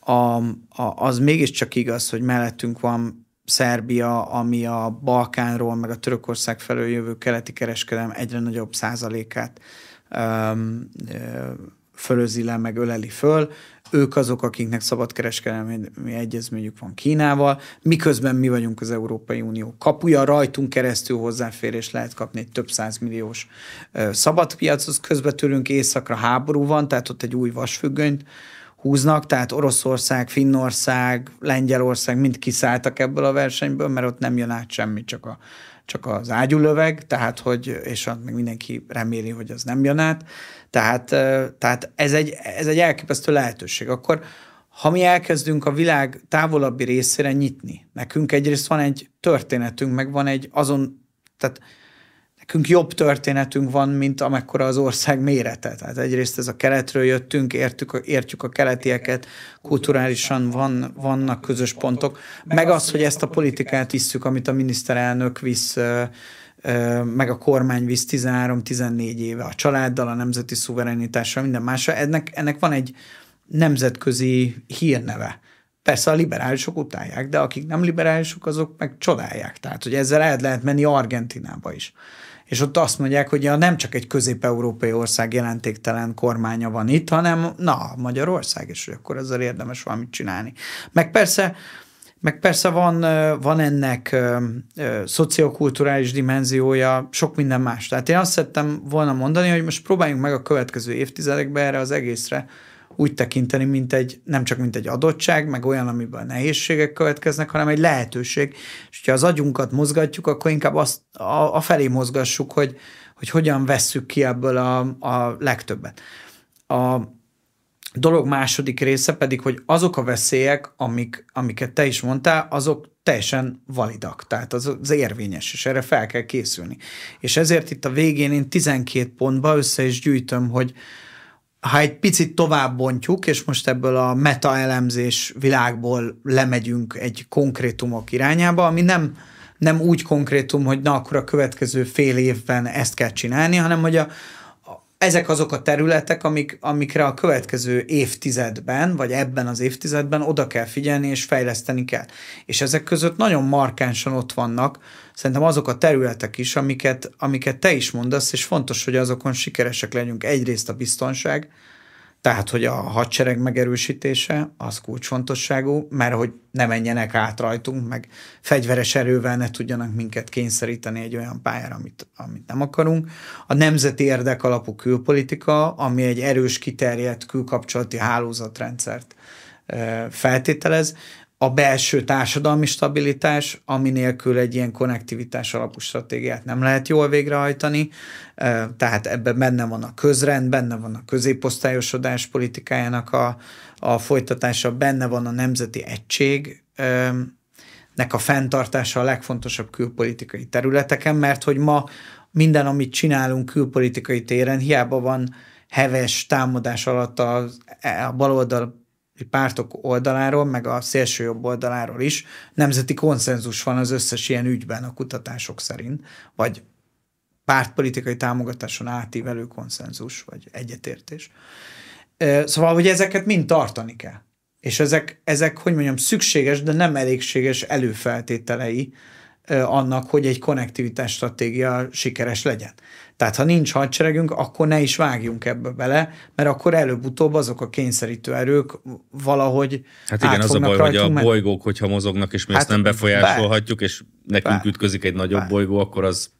a, a, az mégiscsak igaz, hogy mellettünk van Szerbia, ami a Balkánról, meg a Törökország felől jövő keleti kereskedelem egyre nagyobb százalékát öm, ö, fölözi le, meg öleli föl. Ők azok, akiknek szabadkereskedelmi egyezményük van Kínával, miközben mi vagyunk az Európai Unió kapuja, rajtunk keresztül hozzáférés lehet kapni egy több százmilliós szabadpiachoz, közben tőlünk északra háború van, tehát ott egy új vasfüggönyt húznak, tehát Oroszország, Finnország, Lengyelország mind kiszálltak ebből a versenyből, mert ott nem jön át semmi, csak, a, csak az ágyulöveg, tehát hogy, és még mindenki reméli, hogy az nem jön át. Tehát, tehát ez, egy, ez egy elképesztő lehetőség. Akkor ha mi elkezdünk a világ távolabbi részére nyitni, nekünk egyrészt van egy történetünk, meg van egy azon, tehát nekünk jobb történetünk van, mint amekkora az ország mérete. Tehát egyrészt ez a keletről jöttünk, értük, értjük a keletieket, kulturálisan van, vannak közös pontok, meg az, hogy ezt a politikát visszük, amit a miniszterelnök visz meg a kormány visz 13-14 éve a családdal, a nemzeti szuverenitással, minden másra. Ennek, ennek van egy nemzetközi hírneve. Persze a liberálisok utálják, de akik nem liberálisok, azok meg csodálják. Tehát, hogy ezzel el lehet menni Argentinába is. És ott azt mondják, hogy ja, nem csak egy közép-európai ország jelentéktelen kormánya van itt, hanem na, Magyarország, és hogy akkor ezzel érdemes valamit csinálni. Meg persze meg persze van, van ennek szociokulturális dimenziója, sok minden más. Tehát én azt szerettem volna mondani, hogy most próbáljunk meg a következő évtizedekben erre az egészre úgy tekinteni, mint egy, nem csak mint egy adottság, meg olyan, amiben nehézségek következnek, hanem egy lehetőség. És ha az agyunkat mozgatjuk, akkor inkább azt a, a felé mozgassuk, hogy, hogy hogyan vesszük ki ebből a, a legtöbbet. A, dolog második része pedig, hogy azok a veszélyek, amik, amiket te is mondtál, azok teljesen validak, tehát az, az érvényes, és erre fel kell készülni. És ezért itt a végén én 12 pontba össze is gyűjtöm, hogy ha egy picit tovább bontjuk, és most ebből a metaelemzés világból lemegyünk egy konkrétumok irányába, ami nem, nem úgy konkrétum, hogy na akkor a következő fél évben ezt kell csinálni, hanem hogy a, ezek azok a területek, amik, amikre a következő évtizedben, vagy ebben az évtizedben oda kell figyelni és fejleszteni kell. És ezek között nagyon markánsan ott vannak szerintem azok a területek is, amiket, amiket te is mondasz, és fontos, hogy azokon sikeresek legyünk. Egyrészt a biztonság, tehát, hogy a hadsereg megerősítése az kulcsfontosságú, mert hogy ne menjenek át rajtunk, meg fegyveres erővel ne tudjanak minket kényszeríteni egy olyan pályára, amit, amit nem akarunk. A nemzeti érdek alapú külpolitika, ami egy erős, kiterjedt külkapcsolati hálózatrendszert feltételez, a belső társadalmi stabilitás, ami nélkül egy ilyen konnektivitás alapú stratégiát nem lehet jól végrehajtani, tehát ebben benne van a közrend, benne van a középosztályosodás politikájának a, a folytatása, benne van a nemzeti egység, nek a fenntartása a legfontosabb külpolitikai területeken, mert hogy ma minden, amit csinálunk külpolitikai téren, hiába van heves támadás alatt a, a baloldal pártok oldaláról, meg a szélső jobb oldaláról is nemzeti konszenzus van az összes ilyen ügyben a kutatások szerint, vagy pártpolitikai támogatáson átívelő konszenzus, vagy egyetértés. Szóval, hogy ezeket mind tartani kell. És ezek, ezek, hogy mondjam, szükséges, de nem elégséges előfeltételei annak, hogy egy konnektivitás stratégia sikeres legyen. Tehát ha nincs hadseregünk, akkor ne is vágjunk ebbe bele, mert akkor előbb-utóbb azok a kényszerítő erők valahogy Hát igen, az a baj, hogy a bolygók, hogyha mozognak, és mi hát, ezt nem befolyásolhatjuk, és nekünk bár, ütközik egy nagyobb bár. bolygó, akkor az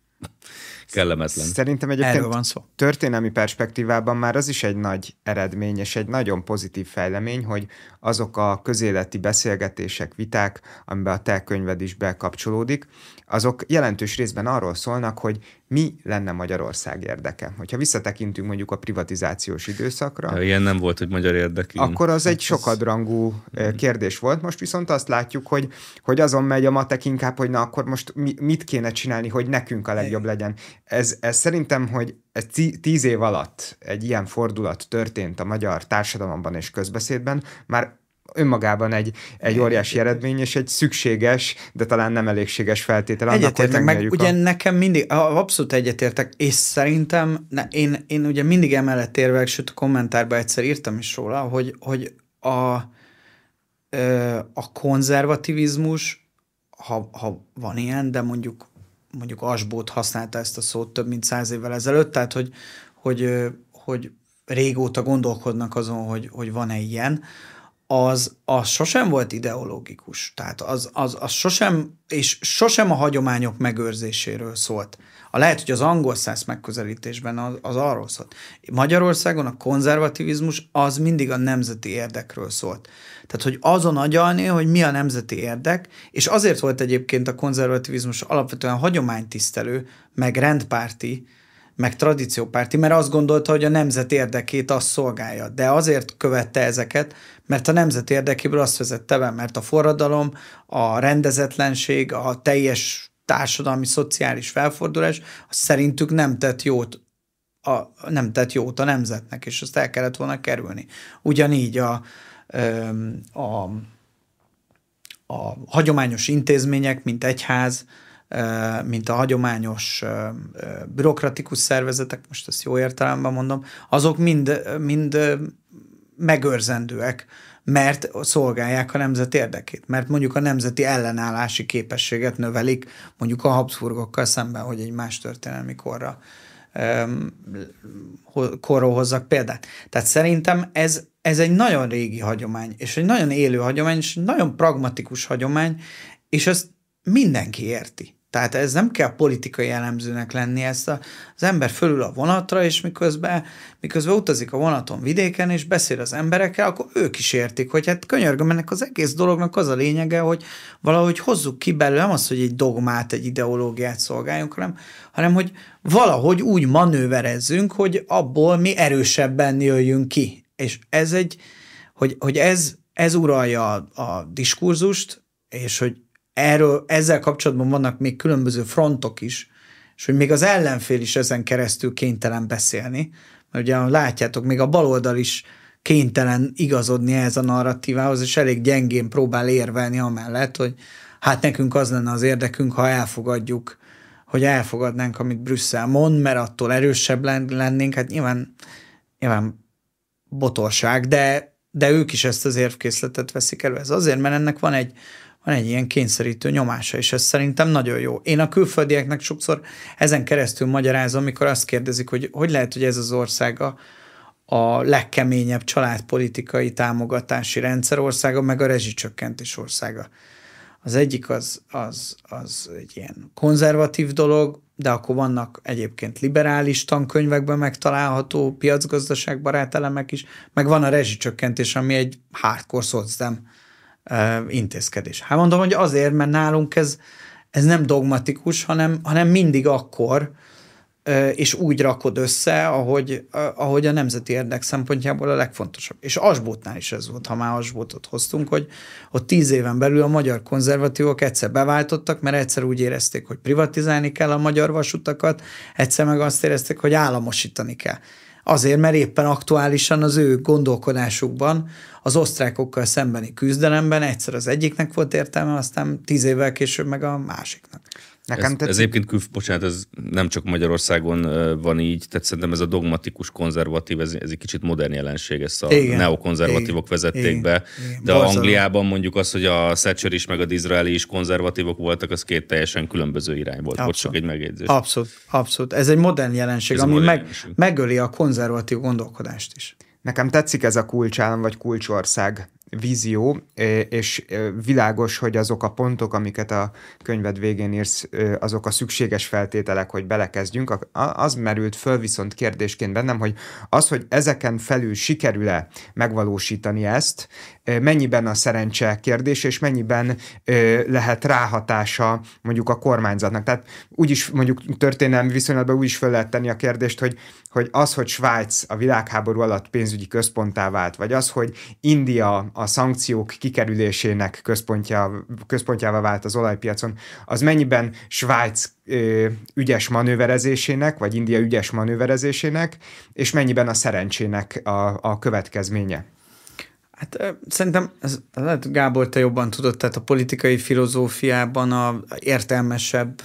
kellemetlen. Szerintem egyébként van szó. történelmi perspektívában már az is egy nagy eredmény, és egy nagyon pozitív fejlemény, hogy azok a közéleti beszélgetések, viták, amiben a te könyved is bekapcsolódik, azok jelentős részben arról szólnak, hogy mi lenne Magyarország érdeke. Hogyha visszatekintünk mondjuk a privatizációs időszakra. Ja, ilyen nem volt, hogy magyar érdekű. Akkor az hát egy sokadrangú ez... kérdés volt. Most viszont azt látjuk, hogy, hogy azon megy a matek inkább, hogy na akkor most mi, mit kéne csinálni, hogy nekünk a legjobb legyen. Ez, ez szerintem, hogy ez tíz év alatt egy ilyen fordulat történt a magyar társadalomban és közbeszédben, már önmagában egy, egy óriási eredmény, és egy szükséges, de talán nem elégséges feltétel annak, egyetértek, hogy meg ugye a... nekem mindig, abszolút egyetértek, és szerintem ne, én, én ugye mindig emellett érvelek, sőt a kommentárban egyszer írtam is róla, hogy, hogy a, a konzervativizmus, ha, ha van ilyen, de mondjuk mondjuk Asbót használta ezt a szót több mint száz évvel ezelőtt, tehát hogy, hogy, hogy régóta gondolkodnak azon, hogy, hogy van-e ilyen, az, az sosem volt ideológikus. Tehát az, az, az sosem, és sosem a hagyományok megőrzéséről szólt. A lehet, hogy az angol száz megközelítésben az, az arról szólt. Magyarországon a konzervativizmus az mindig a nemzeti érdekről szólt. Tehát, hogy azon agyalni, hogy mi a nemzeti érdek, és azért volt egyébként a konzervativizmus alapvetően hagyománytisztelő, meg rendpárti, meg tradíciópárti, mert azt gondolta, hogy a nemzet érdekét azt szolgálja. De azért követte ezeket, mert a nemzet érdekéből azt vezette be, mert a forradalom, a rendezetlenség, a teljes társadalmi, szociális felfordulás, az szerintük nem tett jót a, nem tett jót a nemzetnek, és azt el kellett volna kerülni. Ugyanígy a, a, a hagyományos intézmények, mint egyház, mint a hagyományos bürokratikus szervezetek, most ezt jó értelemben mondom, azok mind, mind megőrzendőek, mert szolgálják a nemzet érdekét, mert mondjuk a nemzeti ellenállási képességet növelik, mondjuk a Habsburgokkal szemben, hogy egy más történelmi korra korról hozzak példát. Tehát szerintem ez, ez egy nagyon régi hagyomány, és egy nagyon élő hagyomány, és egy nagyon pragmatikus hagyomány, és ezt mindenki érti. Tehát ez nem kell politikai jellemzőnek lenni, ezt a, az ember fölül a vonatra, és miközben, miközben utazik a vonaton vidéken, és beszél az emberekkel, akkor ők is értik, hogy hát könyörgöm, ennek az egész dolognak az a lényege, hogy valahogy hozzuk ki belőle, nem az, hogy egy dogmát, egy ideológiát szolgáljunk, hanem, hanem hogy valahogy úgy manőverezzünk, hogy abból mi erősebben jöjjünk ki. És ez egy, hogy, hogy ez, ez uralja a, a diskurzust, és hogy erről, ezzel kapcsolatban vannak még különböző frontok is, és hogy még az ellenfél is ezen keresztül kénytelen beszélni, mert ugye látjátok, még a baloldal is kénytelen igazodni ez a narratívához, és elég gyengén próbál érvelni amellett, hogy hát nekünk az lenne az érdekünk, ha elfogadjuk, hogy elfogadnánk, amit Brüsszel mond, mert attól erősebb lennénk, hát nyilván, nyilván botorság, de, de ők is ezt az érvkészletet veszik elő. Ez azért, mert ennek van egy van egy ilyen kényszerítő nyomása, és ez szerintem nagyon jó. Én a külföldieknek sokszor ezen keresztül magyarázom, amikor azt kérdezik, hogy hogy lehet, hogy ez az ország a, a legkeményebb családpolitikai támogatási rendszer országa, meg a rezsicsökkentés országa. Az egyik az, az, az egy ilyen konzervatív dolog, de akkor vannak egyébként liberális tankönyvekben megtalálható piacgazdaságbarát elemek is, meg van a rezsicsökkentés, ami egy hardcore szocdem intézkedés. Hát mondom, hogy azért, mert nálunk ez, ez nem dogmatikus, hanem, hanem mindig akkor, és úgy rakod össze, ahogy, ahogy a nemzeti érdek szempontjából a legfontosabb. És Asbótnál is ez volt, ha már Asbótot hoztunk, hogy ott tíz éven belül a magyar konzervatívok egyszer beváltottak, mert egyszer úgy érezték, hogy privatizálni kell a magyar vasutakat, egyszer meg azt érezték, hogy államosítani kell. Azért, mert éppen aktuálisan az ő gondolkodásukban az osztrákokkal szembeni küzdelemben egyszer az egyiknek volt értelme, aztán tíz évvel később meg a másiknak. Nekem ez, ez egyébként kül, bocsánat, ez nem csak Magyarországon van így, tehát szerintem ez a dogmatikus konzervatív, ez, ez egy kicsit modern jelenség, ezt a igen, neokonzervatívok igen, vezették igen, be, igen, de Borzalom. Angliában mondjuk az, hogy a Thatcher is, meg a Disraeli is konzervatívok voltak, az két teljesen különböző irány volt. Abszolút. csak egy megjegyzés. Abszolút, abszolút. Ez egy modern jelenség, ez ami modern meg, jelenség. megöli a konzervatív gondolkodást is. Nekem tetszik ez a kulcsállam vagy kulcsország vízió, és világos, hogy azok a pontok, amiket a könyved végén írsz, azok a szükséges feltételek, hogy belekezdjünk, az merült föl viszont kérdésként bennem, hogy az, hogy ezeken felül sikerül-e megvalósítani ezt, mennyiben a szerencse kérdés, és mennyiben lehet ráhatása mondjuk a kormányzatnak. Tehát úgyis mondjuk történelmi viszonylatban úgy is föl lehet tenni a kérdést, hogy, hogy az, hogy Svájc a világháború alatt pénzügyi központtá vált, vagy az, hogy India a szankciók kikerülésének központja, központjává vált az olajpiacon, az mennyiben Svájc ügyes manőverezésének, vagy India ügyes manőverezésének, és mennyiben a szerencsének a, a következménye? Hát szerintem, ez, lehet Gábor, te jobban tudod, tehát a politikai filozófiában a értelmesebb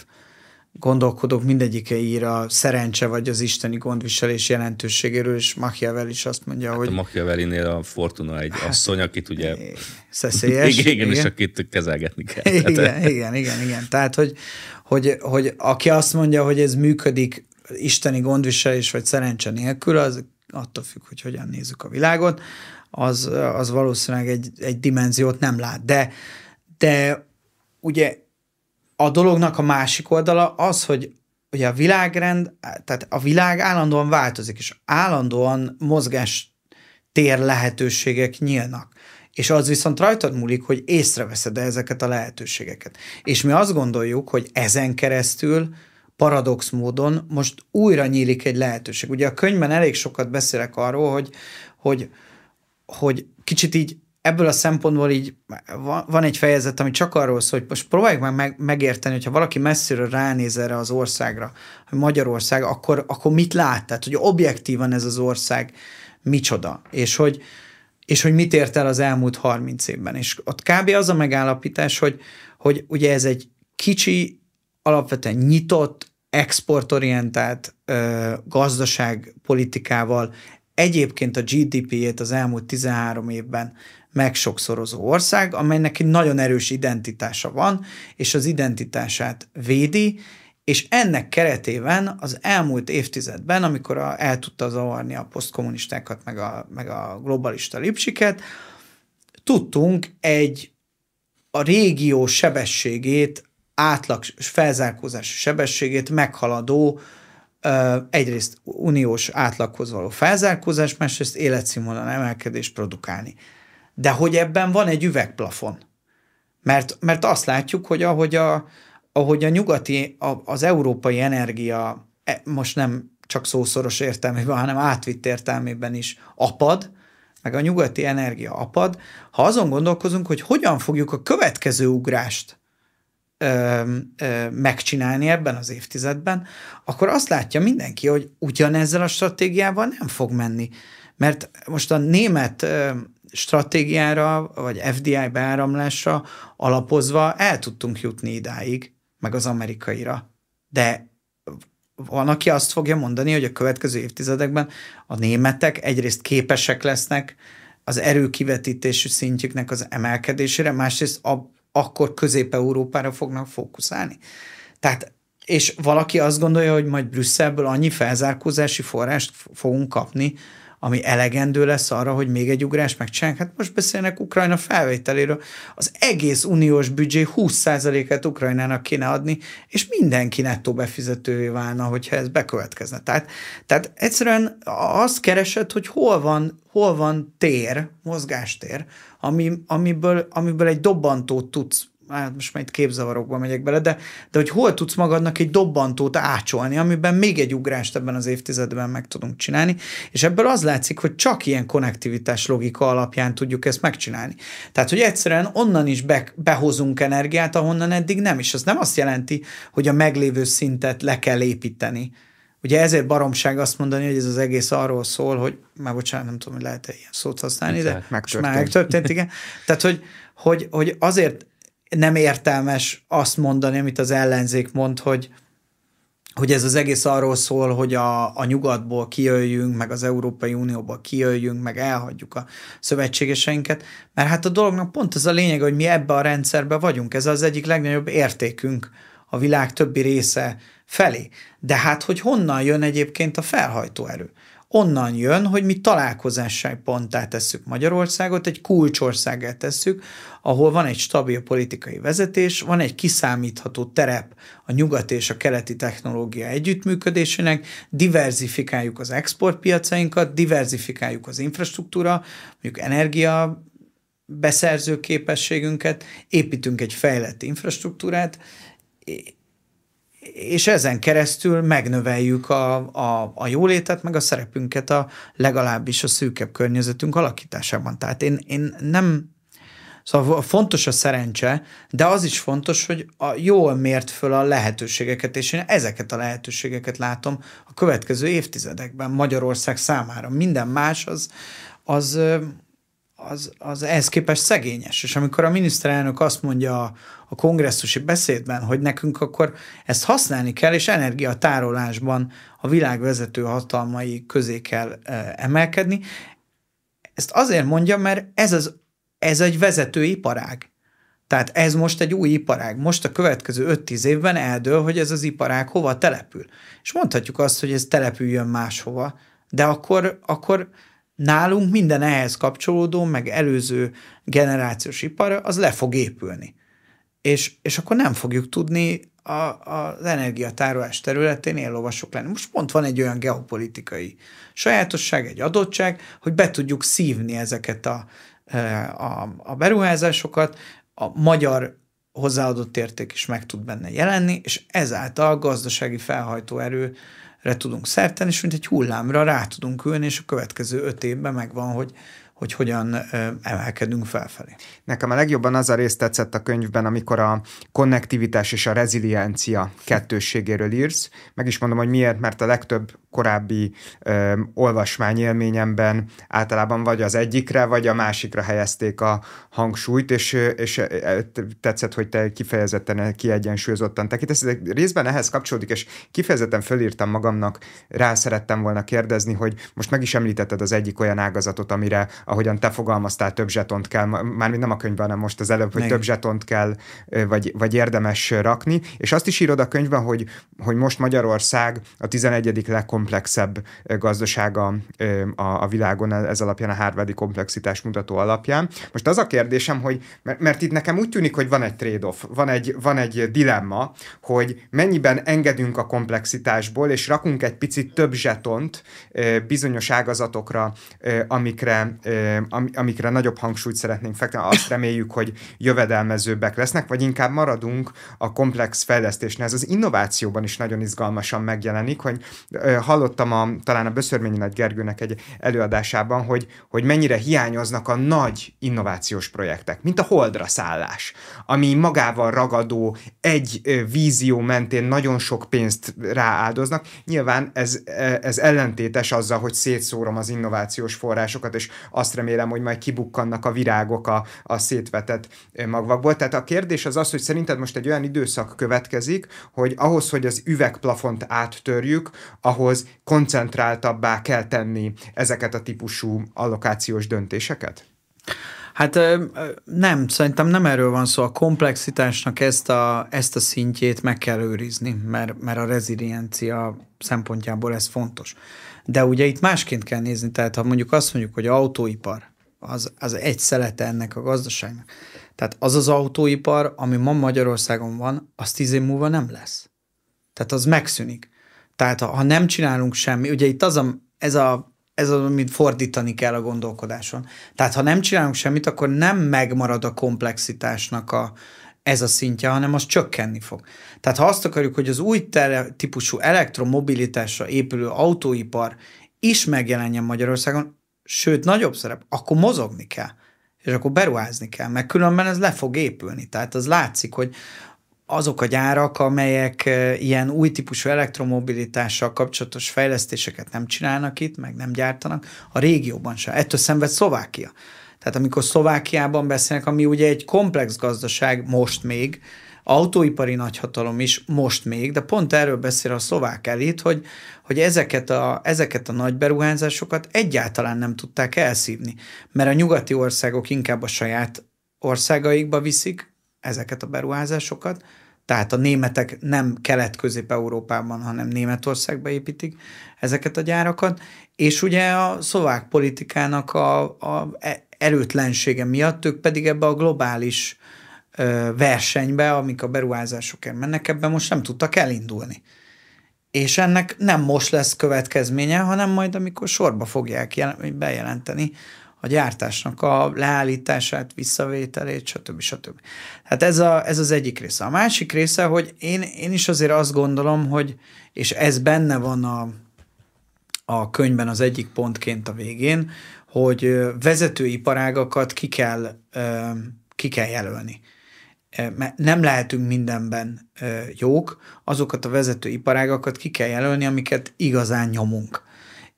gondolkodók mindegyike ír a szerencse vagy az isteni gondviselés jelentőségéről, és Machiavelli is azt mondja, hát hogy... A Machiavellinél a Fortuna egy hát, asszony, akit ugye... Szeszélyes. igen, igen, és akit kezelgetni kell. Igen, Tehát, igen, igen, igen. Tehát, hogy, hogy, hogy aki azt mondja, hogy ez működik isteni gondviselés vagy szerencse nélkül, az attól függ, hogy hogyan nézzük a világot, az, az valószínűleg egy, egy dimenziót nem lát. De, de ugye a dolognak a másik oldala az, hogy ugye a világrend, tehát a világ állandóan változik, és állandóan mozgás tér lehetőségek nyílnak. És az viszont rajtad múlik, hogy észreveszed ezeket a lehetőségeket. És mi azt gondoljuk, hogy ezen keresztül paradox módon most újra nyílik egy lehetőség. Ugye a könyvben elég sokat beszélek arról, hogy, hogy, hogy kicsit így ebből a szempontból így van egy fejezet, ami csak arról szól, hogy most próbáljuk meg, megérteni, hogyha valaki messziről ránéz erre az országra, hogy Magyarország, akkor, akkor mit lát? Tehát, hogy objektívan ez az ország micsoda, és hogy, és hogy mit ért el az elmúlt 30 évben. És ott kb. az a megállapítás, hogy, hogy ugye ez egy kicsi, alapvetően nyitott, exportorientált ö, gazdaságpolitikával egyébként a GDP-ét az elmúlt 13 évben megsokszorozó ország, amelynek egy nagyon erős identitása van, és az identitását védi, és ennek keretében az elmúlt évtizedben, amikor a, el tudta zavarni a posztkommunistákat, meg a, meg a globalista lipsiket, tudtunk egy a régió sebességét, átlag felzárkózási sebességét meghaladó egyrészt uniós átlaghoz való felzárkózás, másrészt életszínvonal emelkedés produkálni de hogy ebben van egy üvegplafon. Mert, mert azt látjuk, hogy ahogy a, ahogy a nyugati, a, az európai energia e, most nem csak szószoros értelmében, hanem átvitt értelmében is apad, meg a nyugati energia apad, ha azon gondolkozunk, hogy hogyan fogjuk a következő ugrást ö, ö, megcsinálni ebben az évtizedben, akkor azt látja mindenki, hogy ugyanezzel a stratégiával nem fog menni. Mert most a német stratégiára, vagy FDI beáramlásra alapozva el tudtunk jutni idáig, meg az amerikaira. De van, aki azt fogja mondani, hogy a következő évtizedekben a németek egyrészt képesek lesznek az erőkivetítésű szintjüknek az emelkedésére, másrészt a, akkor Közép-Európára fognak fókuszálni. Tehát és valaki azt gondolja, hogy majd Brüsszelből annyi felzárkózási forrást fogunk kapni, ami elegendő lesz arra, hogy még egy ugrás megcsinálják. Hát most beszélnek Ukrajna felvételéről. Az egész uniós büdzsé 20%-et Ukrajnának kéne adni, és mindenki nettó befizetővé válna, hogyha ez bekövetkezne. Tehát, tehát egyszerűen azt keresed, hogy hol van, hol van tér, mozgástér, ami, amiből, amiből egy dobbantót tudsz hát most már itt képzavarokba megyek bele, de, de hogy hol tudsz magadnak egy dobbantót ácsolni, amiben még egy ugrást ebben az évtizedben meg tudunk csinálni, és ebből az látszik, hogy csak ilyen konnektivitás logika alapján tudjuk ezt megcsinálni. Tehát, hogy egyszerűen onnan is be, behozunk energiát, ahonnan eddig nem, és az nem azt jelenti, hogy a meglévő szintet le kell építeni. Ugye ezért baromság azt mondani, hogy ez az egész arról szól, hogy már bocsánat, nem tudom, hogy lehet-e ilyen szót használni, de megtörtént. már megtörtént, igen. Tehát, hogy, hogy, hogy azért nem értelmes azt mondani, amit az ellenzék mond, hogy, hogy ez az egész arról szól, hogy a, a nyugatból kijöjjünk, meg az Európai Unióból kijöjjünk, meg elhagyjuk a szövetségeseinket, mert hát a dolognak pont az a lényeg, hogy mi ebbe a rendszerbe vagyunk. Ez az egyik legnagyobb értékünk a világ többi része felé. De hát, hogy honnan jön egyébként a felhajtó erő? Onnan jön, hogy mi találkozással ponttá tesszük Magyarországot, egy kulcsországát tesszük, ahol van egy stabil politikai vezetés, van egy kiszámítható terep a nyugat és a keleti technológia együttműködésének, diversifikáljuk az exportpiacainkat, diversifikáljuk az infrastruktúra, mondjuk energia beszerző képességünket, építünk egy fejlett infrastruktúrát, és ezen keresztül megnöveljük a, a, a jólétet, meg a szerepünket a legalábbis a szűkebb környezetünk alakításában. Tehát én, én nem, Szóval fontos a szerencse, de az is fontos, hogy a jól mért föl a lehetőségeket, és én ezeket a lehetőségeket látom a következő évtizedekben Magyarország számára. Minden más az, az, az, az ehhez képest szegényes. És amikor a miniszterelnök azt mondja a, a kongresszusi beszédben, hogy nekünk akkor ezt használni kell, és energiatárolásban a világ vezető hatalmai közé kell e, emelkedni, ezt azért mondja, mert ez, az, ez egy vezető iparág. Tehát ez most egy új iparág. Most a következő 5-10 évben eldől, hogy ez az iparág hova települ. És mondhatjuk azt, hogy ez települjön máshova, de akkor, akkor nálunk minden ehhez kapcsolódó, meg előző generációs ipar, az le fog épülni. És, és akkor nem fogjuk tudni a, az energiatárolás területén éllovasok lenni. Most pont van egy olyan geopolitikai sajátosság, egy adottság, hogy be tudjuk szívni ezeket a, a, a beruházásokat, a magyar hozzáadott érték is meg tud benne jelenni, és ezáltal gazdasági felhajtó erő re tudunk szerteni, és mint egy hullámra rá tudunk ülni, és a következő öt évben megvan, hogy hogy hogyan emelkedünk felfelé. Nekem a legjobban az a rész tetszett a könyvben, amikor a konnektivitás és a reziliencia kettősségéről írsz. Meg is mondom, hogy miért, mert a legtöbb korábbi ö, olvasmányélményemben általában vagy az egyikre, vagy a másikra helyezték a hangsúlyt, és, és tetszett, hogy te kifejezetten kiegyensúlyozottan tekintesz. Részben ehhez kapcsolódik, és kifejezetten fölírtam magamnak, rá szerettem volna kérdezni, hogy most meg is említetted az egyik olyan ágazatot, amire ahogyan te fogalmaztál, több zsetont kell, mármint nem a könyvben, hanem most az előbb, hogy több zsetont kell, vagy, vagy érdemes rakni, és azt is írod a könyvben, hogy, hogy most Magyarország a 11. legkomplexebb gazdasága a, világon, ez alapján a Harvardi komplexitás mutató alapján. Most az a kérdésem, hogy, mert, itt nekem úgy tűnik, hogy van egy trade-off, van egy, van egy dilemma, hogy mennyiben engedünk a komplexitásból, és rakunk egy picit több zsetont bizonyos ágazatokra, amikre amikre nagyobb hangsúlyt szeretnénk fektetni, azt reméljük, hogy jövedelmezőbbek lesznek, vagy inkább maradunk a komplex fejlesztésnél. Ez az innovációban is nagyon izgalmasan megjelenik, hogy hallottam a, talán a Böszörményi Nagy Gergőnek egy előadásában, hogy, hogy mennyire hiányoznak a nagy innovációs projektek, mint a holdra szállás, ami magával ragadó egy vízió mentén nagyon sok pénzt rááldoznak. Nyilván ez, ez ellentétes azzal, hogy szétszórom az innovációs forrásokat, és azt remélem, hogy majd kibukkannak a virágok a, a szétvetett magvakból. Tehát a kérdés az az, hogy szerinted most egy olyan időszak következik, hogy ahhoz, hogy az üvegplafont áttörjük, ahhoz koncentráltabbá kell tenni ezeket a típusú allokációs döntéseket? Hát nem, szerintem nem erről van szó. A komplexitásnak ezt a, ezt a szintjét meg kell őrizni, mert, mert a reziliencia szempontjából ez fontos. De ugye itt másként kell nézni, tehát ha mondjuk azt mondjuk, hogy autóipar, az, az egy szelete ennek a gazdaságnak. Tehát az az autóipar, ami ma Magyarországon van, az tíz év múlva nem lesz. Tehát az megszűnik. Tehát ha, nem csinálunk semmi, ugye itt az a, ez a ez az, amit fordítani kell a gondolkodáson. Tehát ha nem csinálunk semmit, akkor nem megmarad a komplexitásnak a, ez a szintje, hanem az csökkenni fog. Tehát ha azt akarjuk, hogy az új típusú elektromobilitásra épülő autóipar is megjelenjen Magyarországon, sőt, nagyobb szerep, akkor mozogni kell, és akkor beruházni kell, mert különben ez le fog épülni. Tehát az látszik, hogy azok a gyárak, amelyek ilyen új típusú elektromobilitással kapcsolatos fejlesztéseket nem csinálnak itt, meg nem gyártanak, a régióban sem. Ettől szenved Szlovákia. Tehát amikor Szlovákiában beszélnek, ami ugye egy komplex gazdaság most még, autóipari nagyhatalom is most még, de pont erről beszél a szlovák elit, hogy, hogy ezeket, a, ezeket a nagy beruházásokat egyáltalán nem tudták elszívni, mert a nyugati országok inkább a saját országaikba viszik ezeket a beruházásokat, tehát a németek nem kelet-közép-európában, hanem Németországba építik ezeket a gyárakat, és ugye a szlovák politikának a, a erőtlensége miatt ők pedig ebbe a globális versenybe, amik a beruházások mennek, ebben most nem tudtak elindulni. És ennek nem most lesz következménye, hanem majd, amikor sorba fogják jel- bejelenteni a gyártásnak a leállítását, visszavételét, stb. stb. Hát ez, a, ez az egyik része. A másik része, hogy én, én is azért azt gondolom, hogy, és ez benne van a, a könyvben az egyik pontként a végén, hogy vezetőiparágakat ki kell, ki kell jelölni mert nem lehetünk mindenben jók, azokat a vezető iparágakat ki kell jelölni, amiket igazán nyomunk.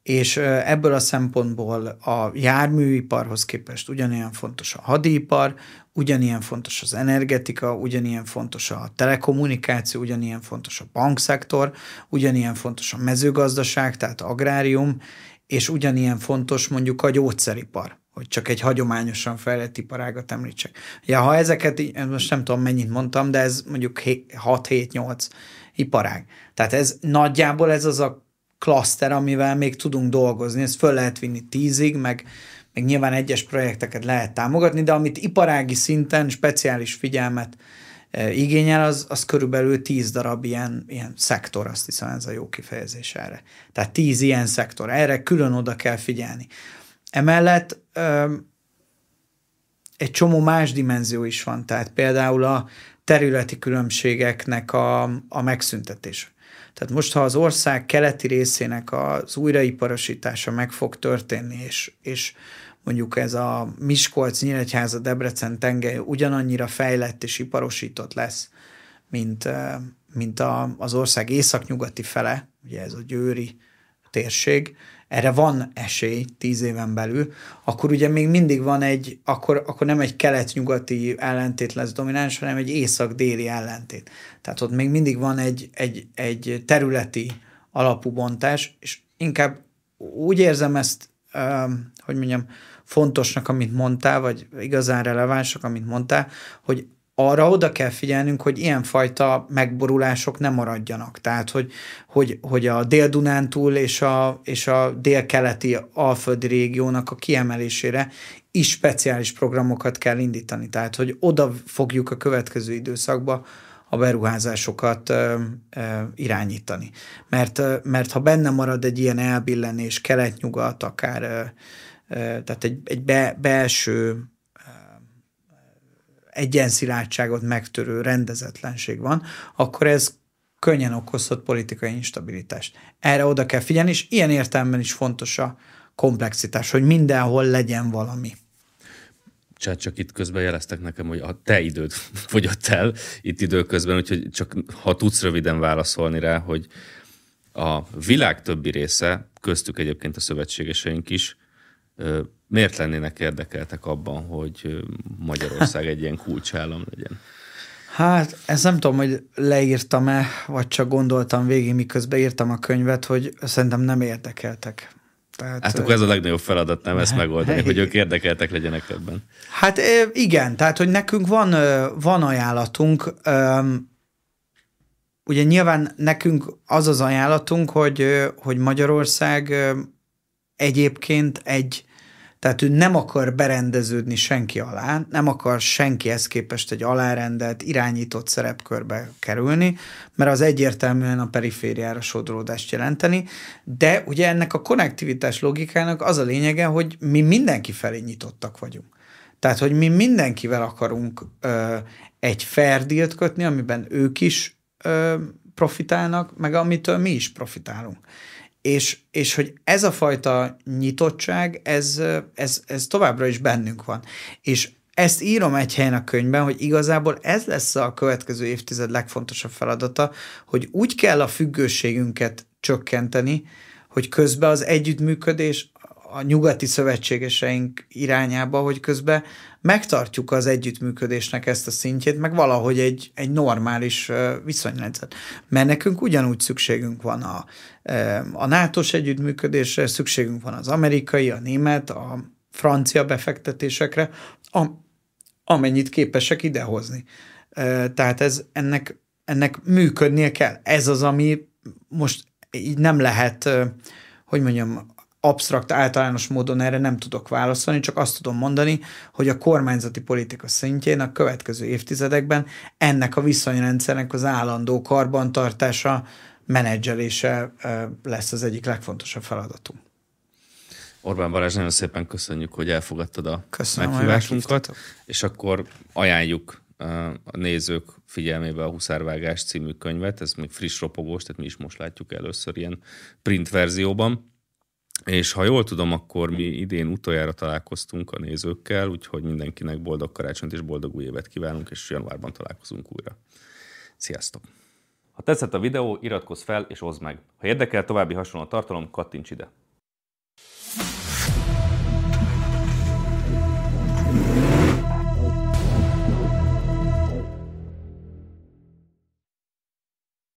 És ebből a szempontból a járműiparhoz képest ugyanilyen fontos a hadipar, ugyanilyen fontos az energetika, ugyanilyen fontos a telekommunikáció, ugyanilyen fontos a bankszektor, ugyanilyen fontos a mezőgazdaság, tehát agrárium, és ugyanilyen fontos mondjuk a gyógyszeripar hogy csak egy hagyományosan fejlett iparágat említsek. Ja, ha ezeket, most nem tudom mennyit mondtam, de ez mondjuk 6-7-8 iparág. Tehát ez nagyjából ez az a klaszter, amivel még tudunk dolgozni, ezt föl lehet vinni tízig, meg, meg nyilván egyes projekteket lehet támogatni, de amit iparági szinten speciális figyelmet e, igényel, az, az körülbelül tíz darab ilyen, ilyen szektor, azt hiszem ez a jó kifejezés erre. Tehát tíz ilyen szektor, erre külön oda kell figyelni. Emellett egy csomó más dimenzió is van, tehát például a területi különbségeknek a, a megszüntetése. Tehát most, ha az ország keleti részének az újraiparosítása meg fog történni, és, és mondjuk ez a Miskolc, Nyíregyháza, Debrecen tengely ugyanannyira fejlett és iparosított lesz, mint, mint a, az ország északnyugati fele, ugye ez a győri térség, erre van esély tíz éven belül, akkor ugye még mindig van egy, akkor, akkor nem egy kelet-nyugati ellentét lesz domináns, hanem egy észak-déli ellentét. Tehát ott még mindig van egy, egy, egy területi alapú bontás, és inkább úgy érzem ezt, hogy mondjam, fontosnak, amit mondtál, vagy igazán relevánsak, amit mondtál, hogy arra oda kell figyelnünk, hogy ilyenfajta megborulások nem maradjanak. Tehát, hogy, hogy, hogy a Dél-Dunántúl és a, és a dél-keleti alföldi régiónak a kiemelésére is speciális programokat kell indítani. Tehát, hogy oda fogjuk a következő időszakba a beruházásokat ö, ö, irányítani. Mert, ö, mert ha benne marad egy ilyen elbillenés kelet-nyugat, akár ö, ö, tehát egy, egy be, belső egyenszilárdságot megtörő rendezetlenség van, akkor ez könnyen okozhat politikai instabilitást. Erre oda kell figyelni, és ilyen értelemben is fontos a komplexitás, hogy mindenhol legyen valami. Csak, csak itt közben jeleztek nekem, hogy a te időd fogyott el itt időközben, úgyhogy csak ha tudsz röviden válaszolni rá, hogy a világ többi része, köztük egyébként a szövetségeseink is, miért lennének érdekeltek abban, hogy Magyarország egy ilyen kulcsállam legyen? Hát, ezt nem tudom, hogy leírtam-e, vagy csak gondoltam végig, miközben írtam a könyvet, hogy szerintem nem érdekeltek. Tehát, hát akkor ez a legnagyobb feladat, nem ezt megoldani, hogy ők érdekeltek legyenek ebben. Hát igen, tehát hogy nekünk van, van ajánlatunk, ugye nyilván nekünk az az ajánlatunk, hogy, hogy Magyarország egyébként egy tehát ő nem akar berendeződni senki alá, nem akar senkihez képest egy alárendelt, irányított szerepkörbe kerülni, mert az egyértelműen a perifériára sodródást jelenteni, de ugye ennek a konnektivitás logikának az a lényege, hogy mi mindenki felé nyitottak vagyunk. Tehát, hogy mi mindenkivel akarunk ö, egy fair dealt kötni, amiben ők is ö, profitálnak, meg amitől mi is profitálunk és, és hogy ez a fajta nyitottság, ez, ez, ez továbbra is bennünk van. És ezt írom egy helyen a könyvben, hogy igazából ez lesz a következő évtized legfontosabb feladata, hogy úgy kell a függőségünket csökkenteni, hogy közben az együttműködés a nyugati szövetségeseink irányába, hogy közben megtartjuk az együttműködésnek ezt a szintjét, meg valahogy egy, egy normális viszonyrendszert. Mert nekünk ugyanúgy szükségünk van a, a NATO-s együttműködésre, szükségünk van az amerikai, a német, a francia befektetésekre, a, amennyit képesek idehozni. Tehát ez ennek, ennek működnie kell. Ez az, ami most így nem lehet, hogy mondjam, absztrakt, általános módon erre nem tudok válaszolni, csak azt tudom mondani, hogy a kormányzati politika szintjén a következő évtizedekben ennek a viszonyrendszernek az állandó karbantartása, menedzselése lesz az egyik legfontosabb feladatunk. Orbán Balázs, nagyon szépen köszönjük, hogy elfogadtad a Köszönöm, meghívásunkat, és akkor ajánljuk a nézők figyelmébe a Huszárvágás című könyvet, ez még friss ropogós, tehát mi is most látjuk először ilyen print verzióban. És ha jól tudom, akkor mi idén utoljára találkoztunk a nézőkkel, úgyhogy mindenkinek boldog karácsonyt és boldog új évet kívánunk, és januárban találkozunk újra. Sziasztok! Ha tetszett a videó, iratkozz fel és oszd meg. Ha érdekel további hasonló tartalom, kattints ide!